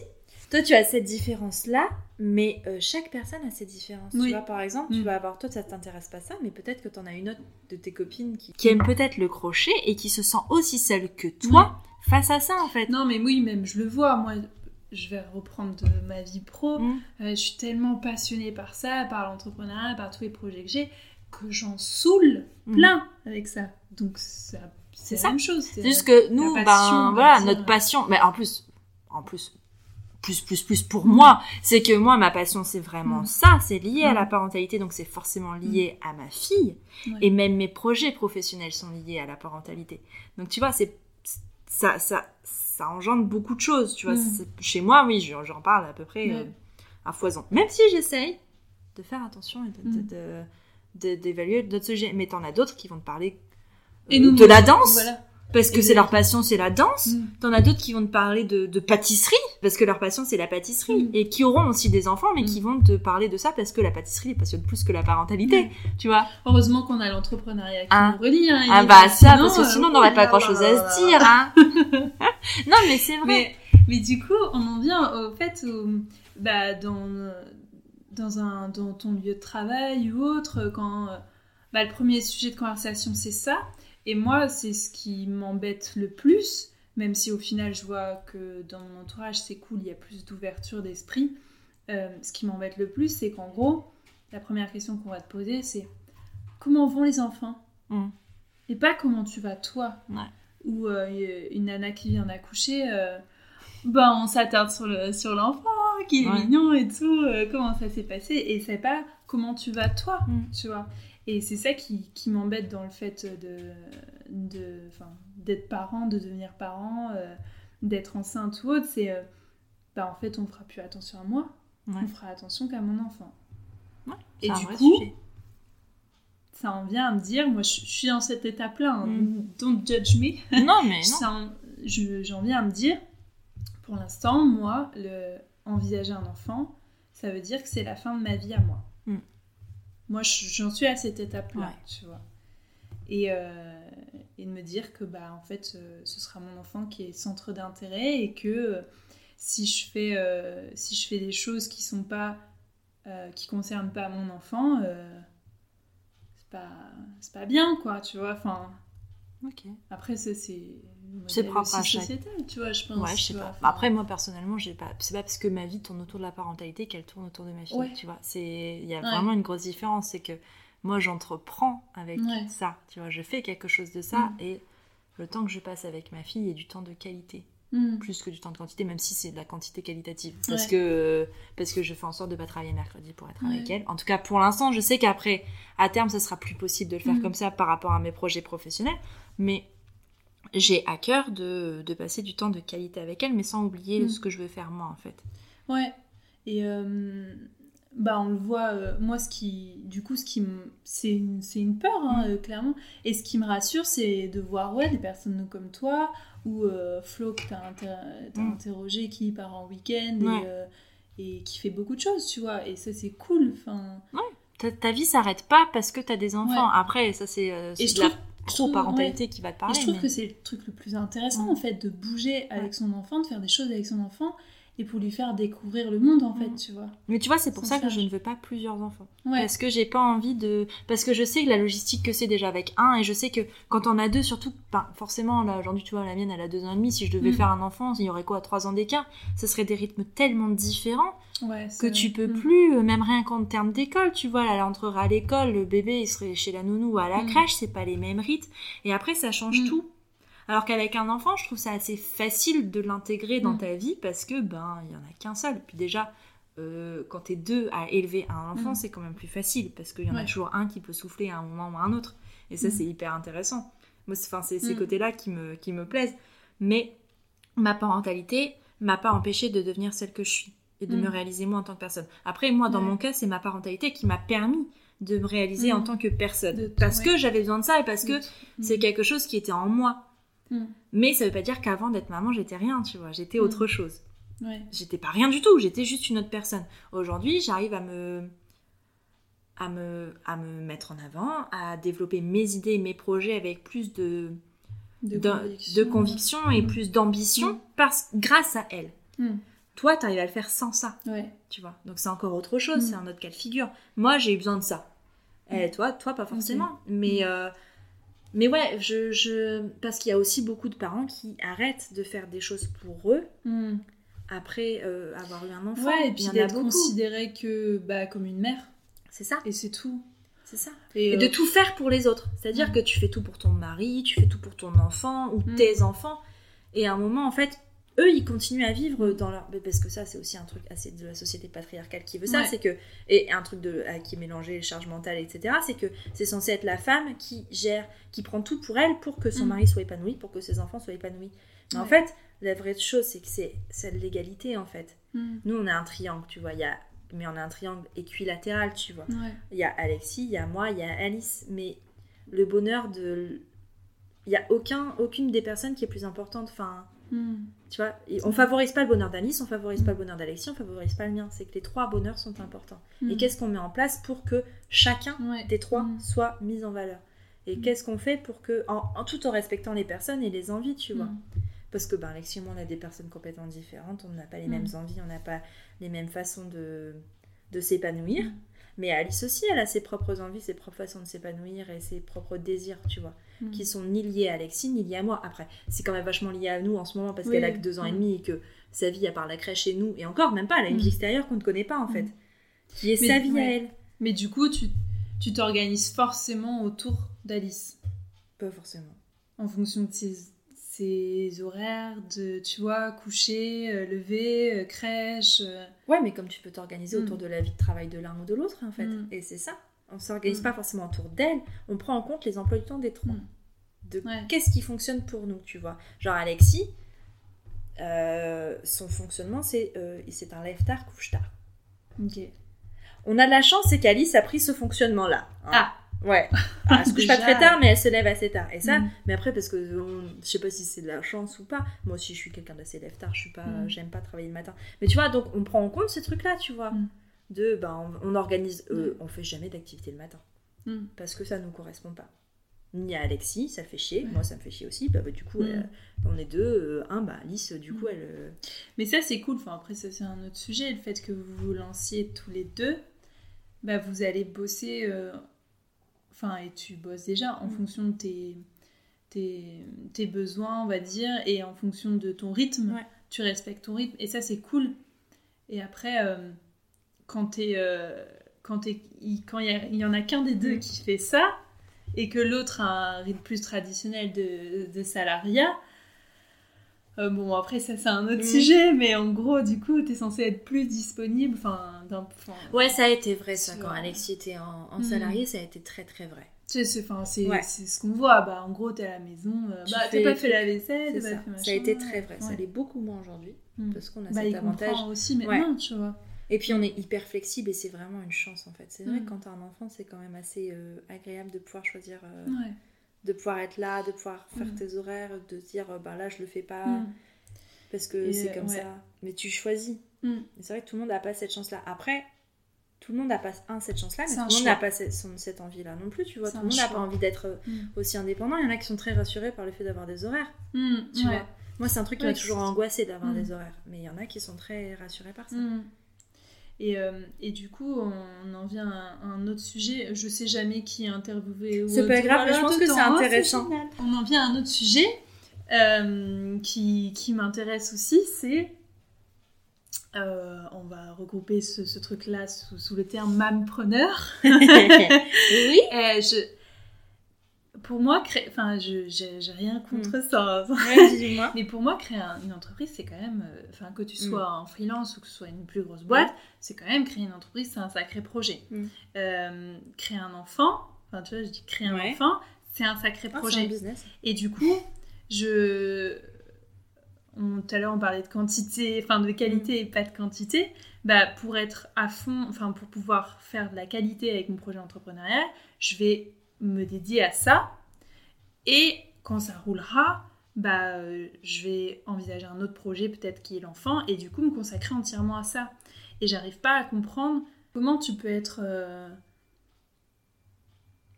toi tu as cette différence-là, mais euh, chaque personne a ses différences. Tu vois, par exemple, tu Mm. vas avoir, toi ça t'intéresse pas ça, mais peut-être que tu en as une autre de tes copines qui, qui aime peut-être le crochet et qui se sent aussi seule que toi face à ça en fait. Non, mais oui, même je le vois. Moi, je vais reprendre de ma vie pro. Mm. Euh, je suis tellement passionnée par ça, par l'entrepreneuriat, par tous les projets que j'ai, que j'en saoule Mm. plein avec ça. Donc ça- c'est la ça. même chose. C'est juste que nous, passion, ben voilà, notre passion. Mais en plus, en plus, plus, plus, plus pour moi, c'est que moi, ma passion, c'est vraiment Mm. ça. C'est lié à Mm. la parentalité, donc c'est forcément lié à ma fille. Et même mes projets professionnels sont liés à la parentalité. Donc tu vois, c'est ça, ça, ça engendre beaucoup de choses. Tu vois, Mm. Chez moi, oui, j'en parle à peu près euh, à foison. Même si j'essaye de faire attention et de- de- Mm. d'évaluer d'autres sujets. Mais t'en as d'autres qui vont te parler Et nous, de la danse, Voilà. parce que c'est leur passion, c'est la danse. Mm. T'en as d'autres qui vont te parler de, de pâtisserie, parce que leur passion, c'est la pâtisserie. Mm. Et qui auront aussi des enfants, mais Mm. qui vont te parler de ça parce que la pâtisserie les passionne plus que la parentalité. Tu vois Heureusement qu'on a l'entrepreneuriat qui Ah. nous relie. Hein, Ah bah ça, sinon, parce que euh, sinon on n'aurait pas oh là grand chose là à se dire. Hein non mais c'est vrai. Mais, mais du coup, on en vient au fait où, bah, dans, dans, un, dans ton lieu de travail ou autre, quand euh, bah, le premier sujet de conversation c'est ça, et moi c'est ce qui m'embête le plus, même si au final je vois que dans mon entourage c'est cool, il y a plus d'ouverture d'esprit, euh, ce qui m'embête le plus c'est qu'en gros, la première question qu'on va te poser c'est comment vont les enfants Mm. Et pas comment tu vas toi Ouais? ou euh, une nana qui vient d'accoucher, euh, bah on s'attarde sur le sur l'enfant qui est Ouais. mignon et tout, comment ça s'est passé? Et c'est pas comment tu vas toi, Mm? tu vois. Et c'est ça qui, qui m'embête dans le fait de d'être parent, de devenir parent, euh, d'être enceinte ou autre, c'est euh, bah en fait on fera plus attention à moi, Ouais. on fera attention qu'à mon enfant. Ouais, Et du coup, sujet. Ça en vient à me dire, moi je, je suis dans cette étape-là, hein, Mm. don't judge me. non mais non. Je- J'en viens à me dire, pour l'instant, moi, le, envisager un enfant, ça veut dire que c'est la fin de ma vie à moi. Moi, je- j'en suis à cette étape-là, Ouais. tu vois. Et, euh, et de me dire que, bah, en fait, euh, ce sera mon enfant qui est centre d'intérêt et que euh, si je fais, euh, si je fais des choses qui sont pas, euh, qui concernent pas mon enfant, c'est pas, c'est pas bien, quoi, tu vois. Enfin, Ok. après, c'est. C'est propre à chaque- sociétal, tu vois, je pense. Ouais, je sais pas. enfin, Après moi personnellement, j'ai pas. C'est pas parce que ma vie tourne autour de la parentalité qu'elle tourne autour de ma fille. Ouais. Tu vois, c'est. Il y a Ouais. vraiment une grosse différence, c'est que moi j'entreprends avec ça. Tu vois, je fais quelque chose de ça Mm. et le temps que je passe avec ma fille est du temps de qualité. hmm. plus que du temps de quantité, même si c'est de la quantité qualitative. Parce, que, parce que je fais en sorte de pas travailler mercredi pour être avec elle. En tout cas, pour l'instant, je sais qu'après, à terme, ça sera plus possible de le faire Mhm. comme ça par rapport à mes projets professionnels. Mais j'ai à cœur de, de passer du temps de qualité avec elle, mais sans oublier Mhm. ce que je veux faire moi, en fait. Ouais. Et euh, bah on le voit, euh, moi ce qui, du coup ce qui c'est une, une peur hein, Mm. euh, clairement. Et ce qui me rassure c'est de voir ouais des personnes comme toi ou Flo que t'as, inter- Mm. interrogé qui part en week-end Ouais. et, et qui fait beaucoup de choses tu vois. Et ça c'est cool. Enfin. Ta, ta vie s'arrête pas parce que t'as des enfants. Ouais. Après, ça, c'est euh, c'est je de la trouve- je trouve- pro-parentalité qui va te Et je trouve mais- que c'est le truc le plus intéressant en fait de bouger avec son enfant, de faire des choses avec son enfant et pour lui faire découvrir le monde en fait, Mm. tu vois. Mais tu vois, c'est pour ça que je ne veux pas plusieurs enfants. Ouais. Parce que j'ai pas envie de. Parce que je sais que la logistique que c'est déjà avec un, et je sais que quand on a deux, surtout, ben, forcément, là aujourd'hui, tu vois, la mienne, elle a deux ans et demi. Si je devais Mm. faire un enfant, il y aurait quoi, trois ans d'écart? Ce serait des rythmes tellement différents Ouais, que tu peux Mm. plus, euh, même rien qu'en termes d'école, tu vois, là, elle entrera à l'école, le bébé, il serait chez la nounou ou à la crèche, c'est pas les mêmes rythmes. Et après, ça change tout. Alors qu'avec un enfant, je trouve ça assez facile de l'intégrer dans Mm. ta vie parce que, ben, il y en a qu'un seul. Puis déjà, euh, quand t'es deux à élever un enfant, Mm. c'est quand même plus facile parce qu'il y en a toujours un qui peut souffler à un moment ou à un autre. Et ça, Mm. c'est hyper intéressant. Moi, c'est, ces côtés-là qui me, qui me plaisent. Mais ma parentalité m'a pas empêché de devenir celle que je suis et de me réaliser moi en tant que personne. Après, moi, dans Ouais. mon cas, c'est ma parentalité qui m'a permis de me réaliser en tant que personne. Parce ouais. que j'avais besoin de ça et parce que c'est quelque chose qui était en moi. Mm. Mais ça veut pas dire qu'avant d'être maman, j'étais rien, tu vois. J'étais Mm. autre chose. Ouais. J'étais pas rien du tout, j'étais juste une autre personne. Aujourd'hui, j'arrive à me à me à me mettre en avant, à développer mes idées, et mes projets avec plus de De, conviction. de conviction et Mm. plus d'ambition parce grâce à elle. Toi, t'arrives à le faire sans ça, Ouais. tu vois. Donc c'est encore autre chose, c'est un autre cas de figure. Moi, j'ai eu besoin de ça. Et toi, toi pas forcément. Mais euh, mais ouais, je, je parce qu'il y a aussi beaucoup de parents qui arrêtent de faire des choses pour eux Mm. après euh, avoir eu un enfant. Ouais, et puis d'être beaucoup. considérée que bah, comme une mère. C'est ça, Et c'est tout. c'est ça. Et, Et de euh, tout faire pour les autres. C'est-à-dire Mm. que tu fais tout pour ton mari, tu fais tout pour ton enfant ou Mm. tes enfants. Et à un moment, en fait, eux, ils continuent à vivre dans leur. Parce que ça, c'est aussi un truc assez de la société patriarcale qui veut ça. Ouais. C'est que. Et un truc de, à qui est mélangé les charges mentales, etc. C'est que c'est censé être la femme qui gère, qui prend tout pour elle pour que son Mm. mari soit épanoui, pour que ses enfants soient épanouis. Mais en fait, la vraie chose, c'est que c'est c'est l'égalité, en fait. hmm, Nous, on a un triangle, tu vois. Il y a. Mais on a un triangle équilatéral, tu vois. ouais. Il y a Alexis, il y a moi, il y a Alice, mais le bonheur de. Il n'y a aucun, aucune des personnes qui est plus importante. Enfin, Hmm. Tu vois, on favorise pas le bonheur d'Alice, on favorise pas le bonheur d'Alexis, on favorise pas le mien. C'est que les trois bonheurs sont importants. Et Hmm. qu'est-ce qu'on met en place pour que chacun Ouais. des trois Mm. soit mis en valeur? Et Mm. qu'est-ce qu'on fait pour que, en, en tout en respectant les personnes et les envies, tu vois? Parce que ben, Alexis et moi, on a des personnes complètement différentes, on n'a pas les Mm. mêmes envies, on n'a pas les mêmes façons de, de s'épanouir. Mm. Mais Alice aussi, elle a ses propres envies, ses propres façons de s'épanouir et ses propres désirs, tu vois, Hmm. qui sont ni liés à Alexis, ni liés à moi. Après, c'est quand même vachement lié à nous en ce moment parce Oui. qu'elle a que deux ans et Mm. demi et que sa vie, à part la crèche et nous, et encore, même pas, elle a une Mm. vie extérieure qu'on ne connaît pas en fait, Mm. qui est Mais- sa vie à elle. Mais du coup, tu tu t'organises forcément autour d'Alice. Pas forcément. En fonction de ses, ses horaires, de, tu vois, coucher, euh, lever, euh, crèche. euh, Ouais, mais comme tu peux t'organiser Mm. autour de la vie de travail de l'un ou de l'autre, en fait. Mm. Et c'est ça. On s'organise Mm. pas forcément autour d'elle, on prend en compte les emplois du temps des trois. De Ouais. qu'est-ce qui fonctionne pour nous, tu vois. Genre Alexis, euh, son fonctionnement, c'est euh, c'est un lève tard, couche tard. Ok. On a de la chance, c'est qu'Alice a pris ce fonctionnement-là. hein. Ah. Ouais. Elle se couche pas très tard, mais elle se lève assez tard. Et ça, Mm. mais après, parce que on- je sais pas si c'est de la chance ou pas. Moi aussi, je suis quelqu'un d'assez lève tard. Je suis pas, Mm. j'aime pas travailler le matin. Mais tu vois, donc on prend en compte ces trucs-là, tu vois. Mm. De, ben, on, on organise, euh, Mm. on fait jamais d'activité le matin parce que ça nous correspond pas. Ni à Alexis, ça fait chier. Ouais. Moi, ça me fait chier aussi. Bah, bah, du coup, euh, on est deux. euh, un, bah, Alice, du coup, elle. euh, Mais ça, c'est cool. Enfin, après, ça, c'est un autre sujet. Le fait que vous vous lanciez tous les deux, bah, vous allez bosser. euh, Enfin, et tu bosses déjà en Mm. fonction de tes, tes, tes besoins, on va dire, et en fonction de ton rythme. Ouais. Tu respectes ton rythme. Et ça, c'est cool. Et après, euh, quand t'es. euh, quand il y, y en a qu'un des deux Mm. qui fait ça, et que l'autre a un rythme plus traditionnel de, de salariat, euh, bon, après, ça, c'est un autre Mm. sujet, mais en gros, du coup, t'es censé être plus disponible. Enfin, d'un. Ouais, ça a été vrai, ça. Quand Alexis était en, en Mm. salarié, ça a été très, très vrai. C'est Ouais. ce qu'on voit. Bah, en gros, t'es à la maison. euh, bah, t'as pas fait la vaisselle, ça. pas fait machin. Ça a été très vrai. Ça Ouais. l'est beaucoup moins aujourd'hui. Mm. Parce qu'on a Bah, cet avantage. comprend aussi maintenant, tu vois. Et puis on est hyper flexible et c'est vraiment une chance en fait. C'est vrai Mm. que quand t'as un enfant, c'est quand même assez euh, agréable de pouvoir choisir, euh, Ouais. de pouvoir être là, de pouvoir faire tes horaires, de dire euh, bah là je le fais pas. Parce que c'est comme ouais. ça. Mais tu choisis. Mm. C'est vrai que tout le monde n'a pas cette chance là. Après, tout le monde n'a pas un cette chance là, mais tout le monde n'a pas cette, son- cette envie là non plus. Tu vois, tout le monde n'a pas envie d'être euh, Mm. aussi indépendant. Il y en a qui sont très rassurés par le fait d'avoir des horaires. Mm. Tu Ouais. vois. Moi, c'est un truc qui Ouais, m'a toujours angoissé d'avoir des horaires. Mais il y en a qui sont très rassurés par ça. Et, euh, et du coup, on en vient à un autre sujet. Je sais jamais qui est interviewé. ou C'est pas grave, mais je pense que dedans, c'est intéressant. On en vient à un autre sujet euh, qui, qui m'intéresse aussi, c'est... euh, on va regrouper ce, ce truc-là sous, sous le terme mampreneur. oui. Euh, je, pour moi, créer, enfin, je, j'ai, rien contre ça. Ouais. Mais pour moi, créer un- une entreprise, c'est quand même, euh, enfin, que tu Mm. sois en freelance ou que ce soit une plus grosse boîte, c'est quand même créer une entreprise, c'est un sacré projet. Mm. Euh, créer un enfant, enfin, tu vois, je dis créer un Ouais. enfant, c'est un sacré Ah, c'est un projet. business. Et du coup, je. Tout à l'heure, on parlait de quantité, enfin de qualité Mm. et pas de quantité. Bah, pour être à fond, enfin pour pouvoir faire de la qualité avec mon projet entrepreneurial, je vais me dédier à ça. Et quand ça roulera, bah, euh, je vais envisager un autre projet, peut-être qui est l'enfant, et du coup me consacrer entièrement à ça. Et j'arrive pas à comprendre comment tu peux être euh,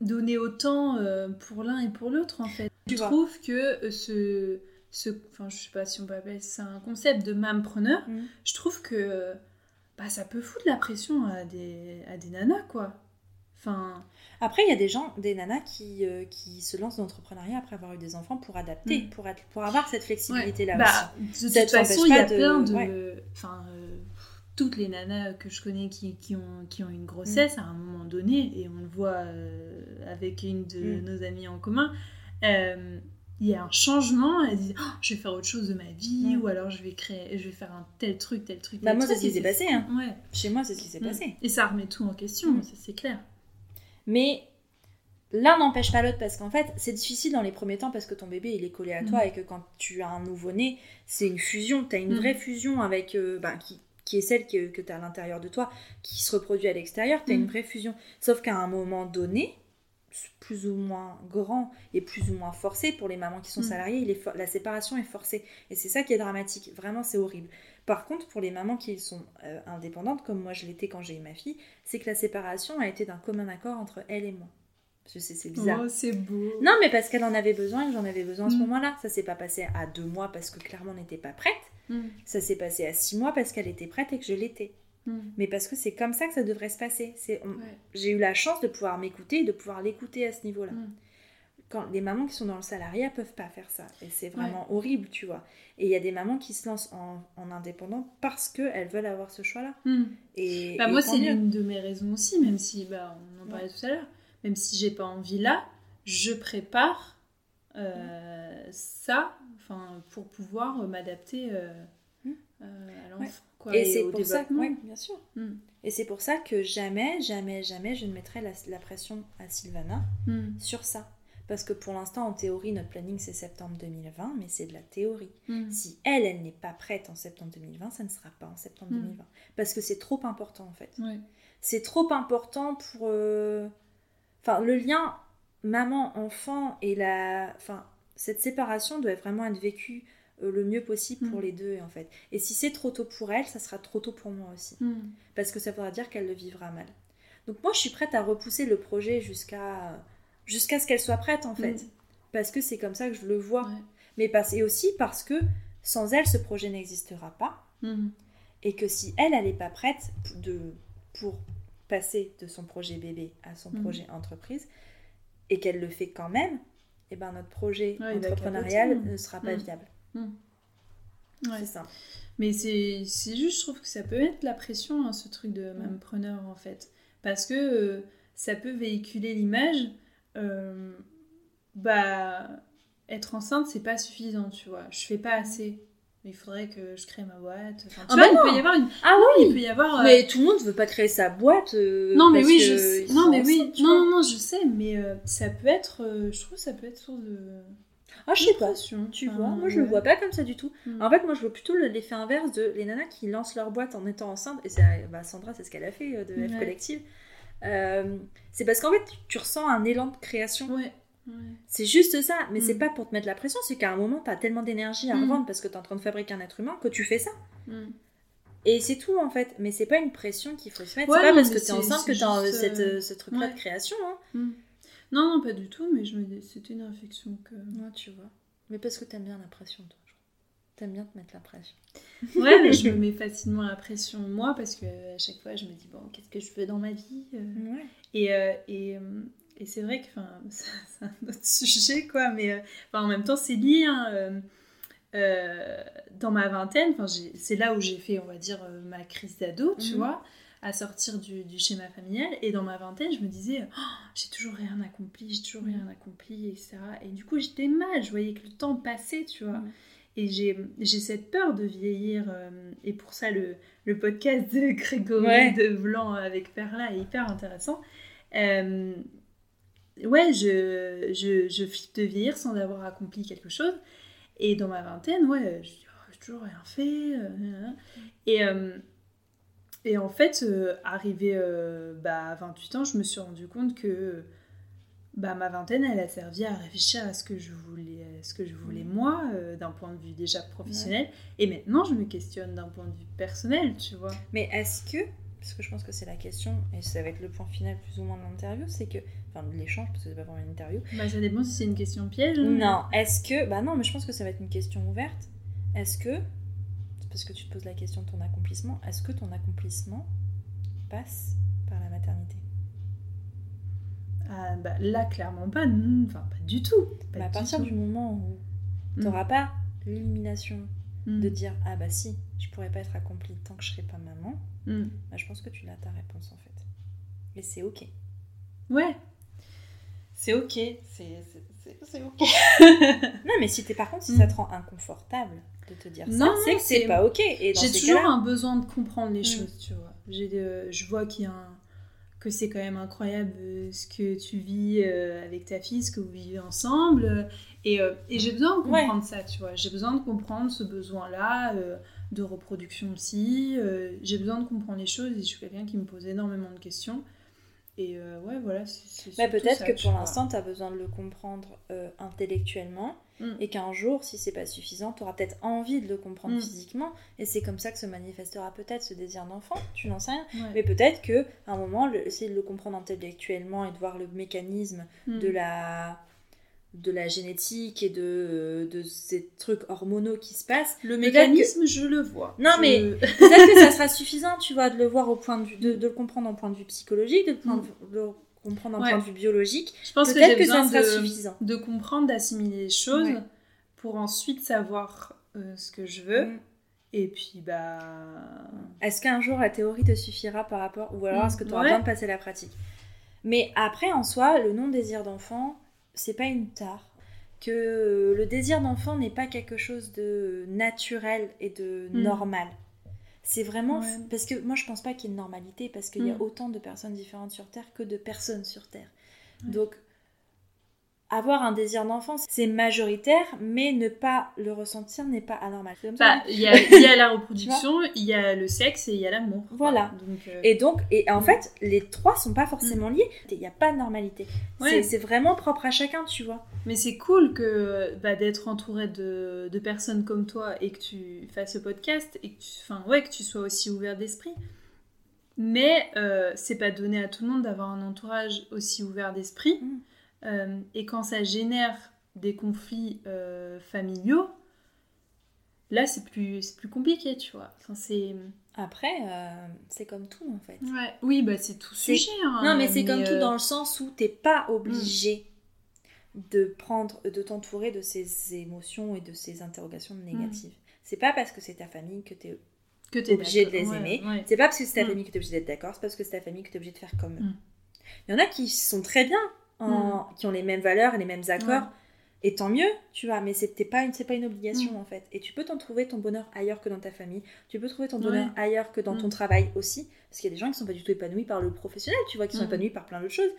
donné autant euh, pour l'un et pour l'autre en fait. Tu Je vois. trouve que euh, ce, ce, enfin je sais pas si on peut appeler ça un concept de mampreneur, Mm. je trouve que bah, ça peut foutre la pression à des, à des nanas quoi. Enfin, Après, il y a des gens, des nanas qui, euh, qui se lancent dans l'entrepreneuriat après avoir eu des enfants pour adapter, Mm. pour, être, pour avoir cette flexibilité-là bah, de toute façon, il y a de- plein de. ouais. Enfin, euh, toutes les nanas que je connais qui, qui ont, qui ont une grossesse Mm. à un moment donné, et on le voit euh, avec une de Mm. nos amies en commun, euh, il y a un changement. Elle dit Oh, Je vais faire autre chose de ma vie, Mm. ou alors je vais créer, je vais faire un tel truc, tel truc. Bah, tel moi, c'est ce qui s'est passé. Hein. Ouais. Chez moi, c'est ce qui s'est Mm. passé. Et ça remet tout en question, Mm. ça c'est clair. Mais l'un n'empêche pas l'autre parce qu'en fait, c'est difficile dans les premiers temps parce que ton bébé il est collé à toi Mm. et que quand tu as un nouveau-né, c'est une fusion. Tu as une Mm. vraie fusion avec. euh, bah, qui, qui est celle que, que tu as à l'intérieur de toi, qui se reproduit à l'extérieur. Tu as Mm. une vraie fusion. Sauf qu'à un moment donné, plus ou moins grand et plus ou moins forcé pour les mamans qui sont Mm. salariées, il est for- la séparation est forcée. Et c'est ça qui est dramatique. Vraiment, c'est horrible. Par contre, pour les mamans qui sont euh, indépendantes, comme moi je l'étais quand j'ai eu ma fille, c'est que la séparation a été d'un commun accord entre elle et moi. C'est bizarre. Oh, c'est beau. Non, mais parce qu'elle en avait besoin et que j'en avais besoin à ce Mm. moment-là. Ça s'est pas passé à deux mois parce que clairement on n'était pas prête. Mm. Ça s'est passé à six mois parce qu'elle était prête et que je l'étais. Mm. Mais parce que c'est comme ça que ça devrait se passer. C'est, Ouais. J'ai eu la chance de pouvoir m'écouter et de pouvoir l'écouter à ce niveau-là. Mm. Quand les mamans qui sont dans le salariat peuvent pas faire ça. Et c'est vraiment horrible, tu vois. Et il y a des mamans qui se lancent en, en indépendant parce qu'elles veulent avoir ce choix-là. Mm. Et, Bah, et moi, c'est l'une de mes raisons aussi, même si, bah, on en Ouais. parlait tout à l'heure, même si j'ai pas envie là, je prépare euh, ça enfin, pour pouvoir m'adapter euh, à l'enfant. quoi, Et c'est pour ça, développement. ouais, bien sûr. Mm. Et c'est pour ça que jamais, jamais, jamais je ne mettrai la, la pression à Sylvana Mm. sur ça. Parce que pour l'instant, en théorie, notre planning c'est septembre 2020, mais c'est de la théorie. Mm. Si elle, elle n'est pas prête en septembre 2020, ça ne sera pas en septembre Mm. 2020. Parce que c'est trop important en fait. C'est trop important pour. euh, Enfin, le lien maman-enfant et la. Enfin, cette séparation doit vraiment être vécue le mieux possible pour Mm. les deux en fait. Et si c'est trop tôt pour elle, ça sera trop tôt pour moi aussi. Mm. Parce que ça voudra dire qu'elle le vivra mal. Donc moi, je suis prête à repousser le projet jusqu'à jusqu'à ce qu'elle soit prête en fait. Mm. Parce que c'est comme ça que je le vois. Ouais. Mais parce... et aussi parce que sans elle, ce projet n'existera pas. Et que si elle, elle n'est pas prête de, pour passer de son projet bébé à son projet entreprise, et qu'elle le fait quand même, et ben notre projet Ouais, va entrepreneurial ne sera pas Mhm. Viable. Ouais. C'est ça. Mais c'est c'est juste, je trouve que ça peut mettre la pression, hein, ce truc de Mm. mampreneur, en fait. Parce que euh, ça peut véhiculer l'image, euh, bah, être enceinte, c'est pas suffisant, tu vois. Je fais pas assez. Il faudrait que je crée ma boîte. Enfin, tu Ah vois, bah il peut y avoir une... Ah Il oui peut y avoir... euh, Mais tout le monde veut pas créer sa boîte. euh, Non, mais parce oui, que je sais. Non, mais oui. Non, non, non, je sais, mais euh, ça peut être... je trouve que ça peut être source de... Ah, je sais pas. Tu Enfin, vois, moi je le vois pas comme ça du tout. Mm. En fait, moi je vois plutôt le- l'effet inverse de les nanas qui lancent leur boîte en étant enceinte. Et c'est, bah, Sandra, c'est ce qu'elle a fait euh, de F. Collective. Euh, c'est parce qu'en fait, tu ressens un élan de création. Ouais. ouais. C'est juste ça, mais c'est Mm. pas pour te mettre la pression, c'est qu'à un moment, tu as tellement d'énergie à Mm. revendre parce que tu es en train de fabriquer un être humain que tu fais ça. Mm. Et c'est tout en fait, mais c'est pas une pression qu'il faut se mettre. Ouais, c'est pas parce que tu es c'est- enceinte que c'est tu as juste, cette, euh, euh, ce truc-là ouais. de création. Hein. Non, non, pas du tout, mais je me dis, c'était une réflexion que... Ouais, tu vois. Mais parce que t'aimes bien la pression, toi. je crois. T'aimes bien te mettre la pression. Ouais, mais je me mets facilement la pression moi parce que à chaque fois je me dis bon qu'est-ce que je veux dans ma vie euh. Ouais. et euh, et, euh, et c'est vrai que c'est un autre sujet quoi mais euh, en même temps c'est lié hein, euh, euh, dans ma vingtaine c'est là où j'ai fait on va dire ma crise d'ado tu Mhm. vois à sortir du, du schéma familial. Et dans ma vingtaine je me disais Oh, j'ai toujours rien accompli j'ai toujours rien accompli etc et du coup j'étais mal je voyais que le temps passait tu vois. Mhm. et j'ai cette peur de vieillir euh, et pour ça le, le podcast de Grégory Ouais. de Blanc avec Perla est hyper intéressant. Euh, ouais je, je, je flippe de vieillir sans avoir accompli quelque chose. Et dans ma vingtaine ouais je dis Oh, j'ai toujours rien fait euh, nanana. et et en fait, euh, arrivé euh, bah, à 28 ans, je me suis rendu compte que bah, ma vingtaine, elle a servi à réfléchir à ce que je voulais, à ce que je voulais moi, euh, d'un point de vue déjà professionnel. Et maintenant, je me questionne d'un point de vue personnel, tu vois. Mais est-ce que, parce que je pense que c'est la question, et ça va être le point final plus ou moins de l'interview, c'est que, enfin de l'échange, parce que c'est pas vraiment une interview. Bah, ça dépend si c'est une question piège. hein. Non, est-ce que, bah non, mais je pense que ça va être une question ouverte. Est-ce que, parce que tu te poses la question de ton accomplissement, est-ce que ton accomplissement passe par la maternité? Ah, bah, là, clairement pas. Enfin, pas du tout. Pas Mais à du partir tout. du moment où Mm. tu n'auras pas l'illumination Mm. de dire ah bah si, je pourrais pas être accomplie tant que je serai pas maman, Mm. bah, je pense que tu l'as ta réponse en fait. Et c'est ok. Ouais. C'est ok. C'est ok. Non mais si t'es par contre si ça te rend inconfortable de te dire Non, ça, non, c'est que c'est pas ok. J'ai toujours un besoin de comprendre les Mm. choses, tu vois. De- je vois qu'il y a un- que c'est quand même incroyable euh, ce que tu vis euh, avec ta fille, ce que vous vivez ensemble. euh, et et j'ai besoin de Ouais. comprendre ça, tu vois. J'ai besoin de comprendre ce besoin-là de reproduction aussi. j'ai besoin de comprendre les choses et je suis quelqu'un qui me pose énormément de questions. Et euh, ouais, voilà. c'est- Bah, peut-être que pour l'instant, tu as besoin de le comprendre euh, intellectuellement Mm. et qu'un jour, si c'est pas suffisant, tu auras peut-être envie de le comprendre Mm. physiquement et c'est comme ça que se manifestera peut-être ce désir d'enfant, tu n'en sais rien. Ouais. Mais peut-être que à un moment, le- essayer de le comprendre intellectuellement et de voir le mécanisme Mm. de la de la génétique et de, de ces trucs hormonaux qui se passent. Le mécanisme, je le vois. Non, Je- mais- Peut-être que ça sera suffisant, tu vois, de le voir au point de vue, de, de le comprendre en point de vue psychologique, de le, point de, de le comprendre en Ouais. point de vue biologique. je pense que Peut-être que ça besoin sera de, suffisant. de comprendre, d'assimiler les choses Ouais. pour ensuite savoir euh, ce que je veux. Mm. Et puis, bah. Est-ce qu'un jour la théorie te suffira par rapport, ou alors est-ce que tu auras Ouais. besoin de passer à la pratique? Mais après, en soi, le non-désir d'enfant, c'est pas une tare. Que le désir d'enfant n'est pas quelque chose de naturel et de Mm. normal. C'est vraiment. Ouais. Parce que moi, je pense pas qu'il y ait une normalité, parce qu'il y a Mm. autant de personnes différentes sur Terre que de personnes sur Terre. Ouais. Donc, avoir un désir d'enfant, c'est majoritaire, mais ne pas le ressentir n'est pas anormal. Bah, il y, a, il y a la reproduction, il y a le sexe et il y a l'amour. Voilà. Donc, euh, Et donc, et en Mm. fait, les trois sont pas forcément liés. Il n'y a pas de normalité. Ouais. C'est- vraiment propre à chacun, tu vois. Mais c'est cool que bah, d'être entouré de, de personnes comme toi et que tu fasses ce podcast et que tu, ouais, que tu sois aussi ouvert d'esprit. Mais euh, c'est pas donné à tout le monde d'avoir un entourage aussi ouvert d'esprit. Mm. Euh, et quand ça génère des conflits euh, familiaux, là c'est plus, plus compliqué, tu vois. Enfin, c'est... Après, euh, c'est comme tout, en fait. Ouais. Oui, bah c'est tout sujet. hein, non, mais c'est comme tout dans le sens où t'es pas obligé de prendre, de t'entourer de ces émotions et de ces interrogations négatives. C'est pas parce que c'est ta famille que t'es que t'es obligé de les. Ouais, aimer. ouais. C'est pas parce que c'est ta Mm. famille que t'es obligé d'être d'accord. C'est parce que c'est ta famille que t'es obligé de faire comme eux. Il y en a qui sont très bien, en- qui ont les mêmes valeurs et les mêmes accords. Et tant mieux, tu vois, mais c'était pas une, c'est pas une obligation Mm. en fait. Et tu peux t'en trouver ton bonheur ailleurs que dans ta famille. Tu peux trouver ton Ouais. bonheur ailleurs que dans ton Mm. travail aussi. Parce qu'il y a des gens qui sont pas du tout épanouis par le professionnel, tu vois, qui sont épanouis par plein d'autres choses.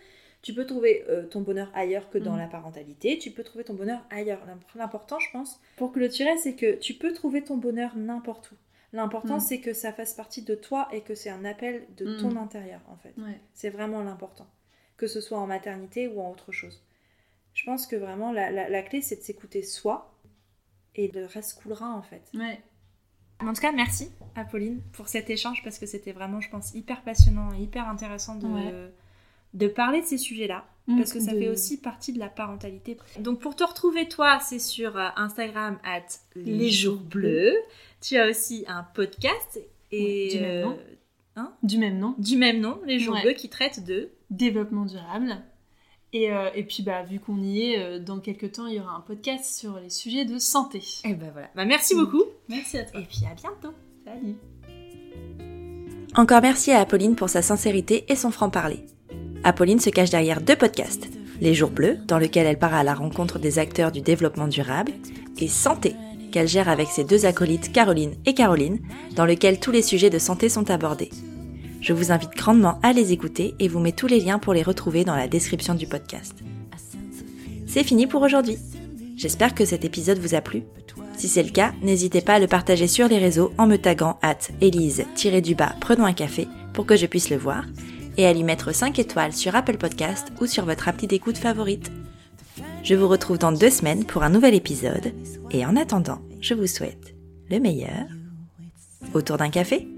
Tu peux trouver euh, ton bonheur ailleurs que dans la parentalité. Tu peux trouver ton bonheur ailleurs. L'imp- L'important, je pense, pour clôturer, c'est que tu peux trouver ton bonheur n'importe où. L'important, c'est que ça fasse partie de toi et que c'est un appel de ton intérieur, en fait. Ouais. C'est vraiment l'important. Que ce soit en maternité ou en autre chose. Je pense que vraiment, la, la- la clé, c'est de s'écouter soi et le reste coulera, en fait. Ouais. En tout cas, merci, Apolline, pour cet échange parce que c'était vraiment, je pense, hyper passionnant et hyper intéressant de, Ouais. de parler de ces sujets-là. Mm, Parce que ça de- fait aussi partie de la parentalité. Donc pour te retrouver, toi, c'est sur euh, Instagram at les jours bleus. Tu as aussi un podcast et Ouais, du même nom. euh, Du même nom. du même nom, les jours Ouais. bleus, qui traite de développement durable. Et, euh, et puis, bah, vu qu'on y est, euh, dans quelques temps, il y aura un podcast sur les sujets de santé. Et ben voilà. Bah, merci beaucoup. Merci à toi. Et puis à bientôt. Salut. Encore merci à Apolline pour sa sincérité et son franc-parler. Apolline se cache derrière deux podcasts. Les Jours Bleus, dans lequel elle part à la rencontre des acteurs du développement durable, et Santé, qu'elle gère avec ses deux acolytes Caroline et Caroline, dans lequel tous les sujets de santé sont abordés. Je vous invite grandement à les écouter et vous mets tous les liens pour les retrouver dans la description du podcast. C'est fini pour aujourd'hui. J'espère que cet épisode vous a plu. Si c'est le cas, n'hésitez pas à le partager sur les réseaux en me taguant at elise-du-bas prenons un café pour que je puisse le voir et à lui mettre 5 étoiles sur Apple Podcast ou sur votre appli d'écoute favorite. Je vous retrouve dans deux semaines pour un nouvel épisode et en attendant, je vous souhaite le meilleur autour d'un café.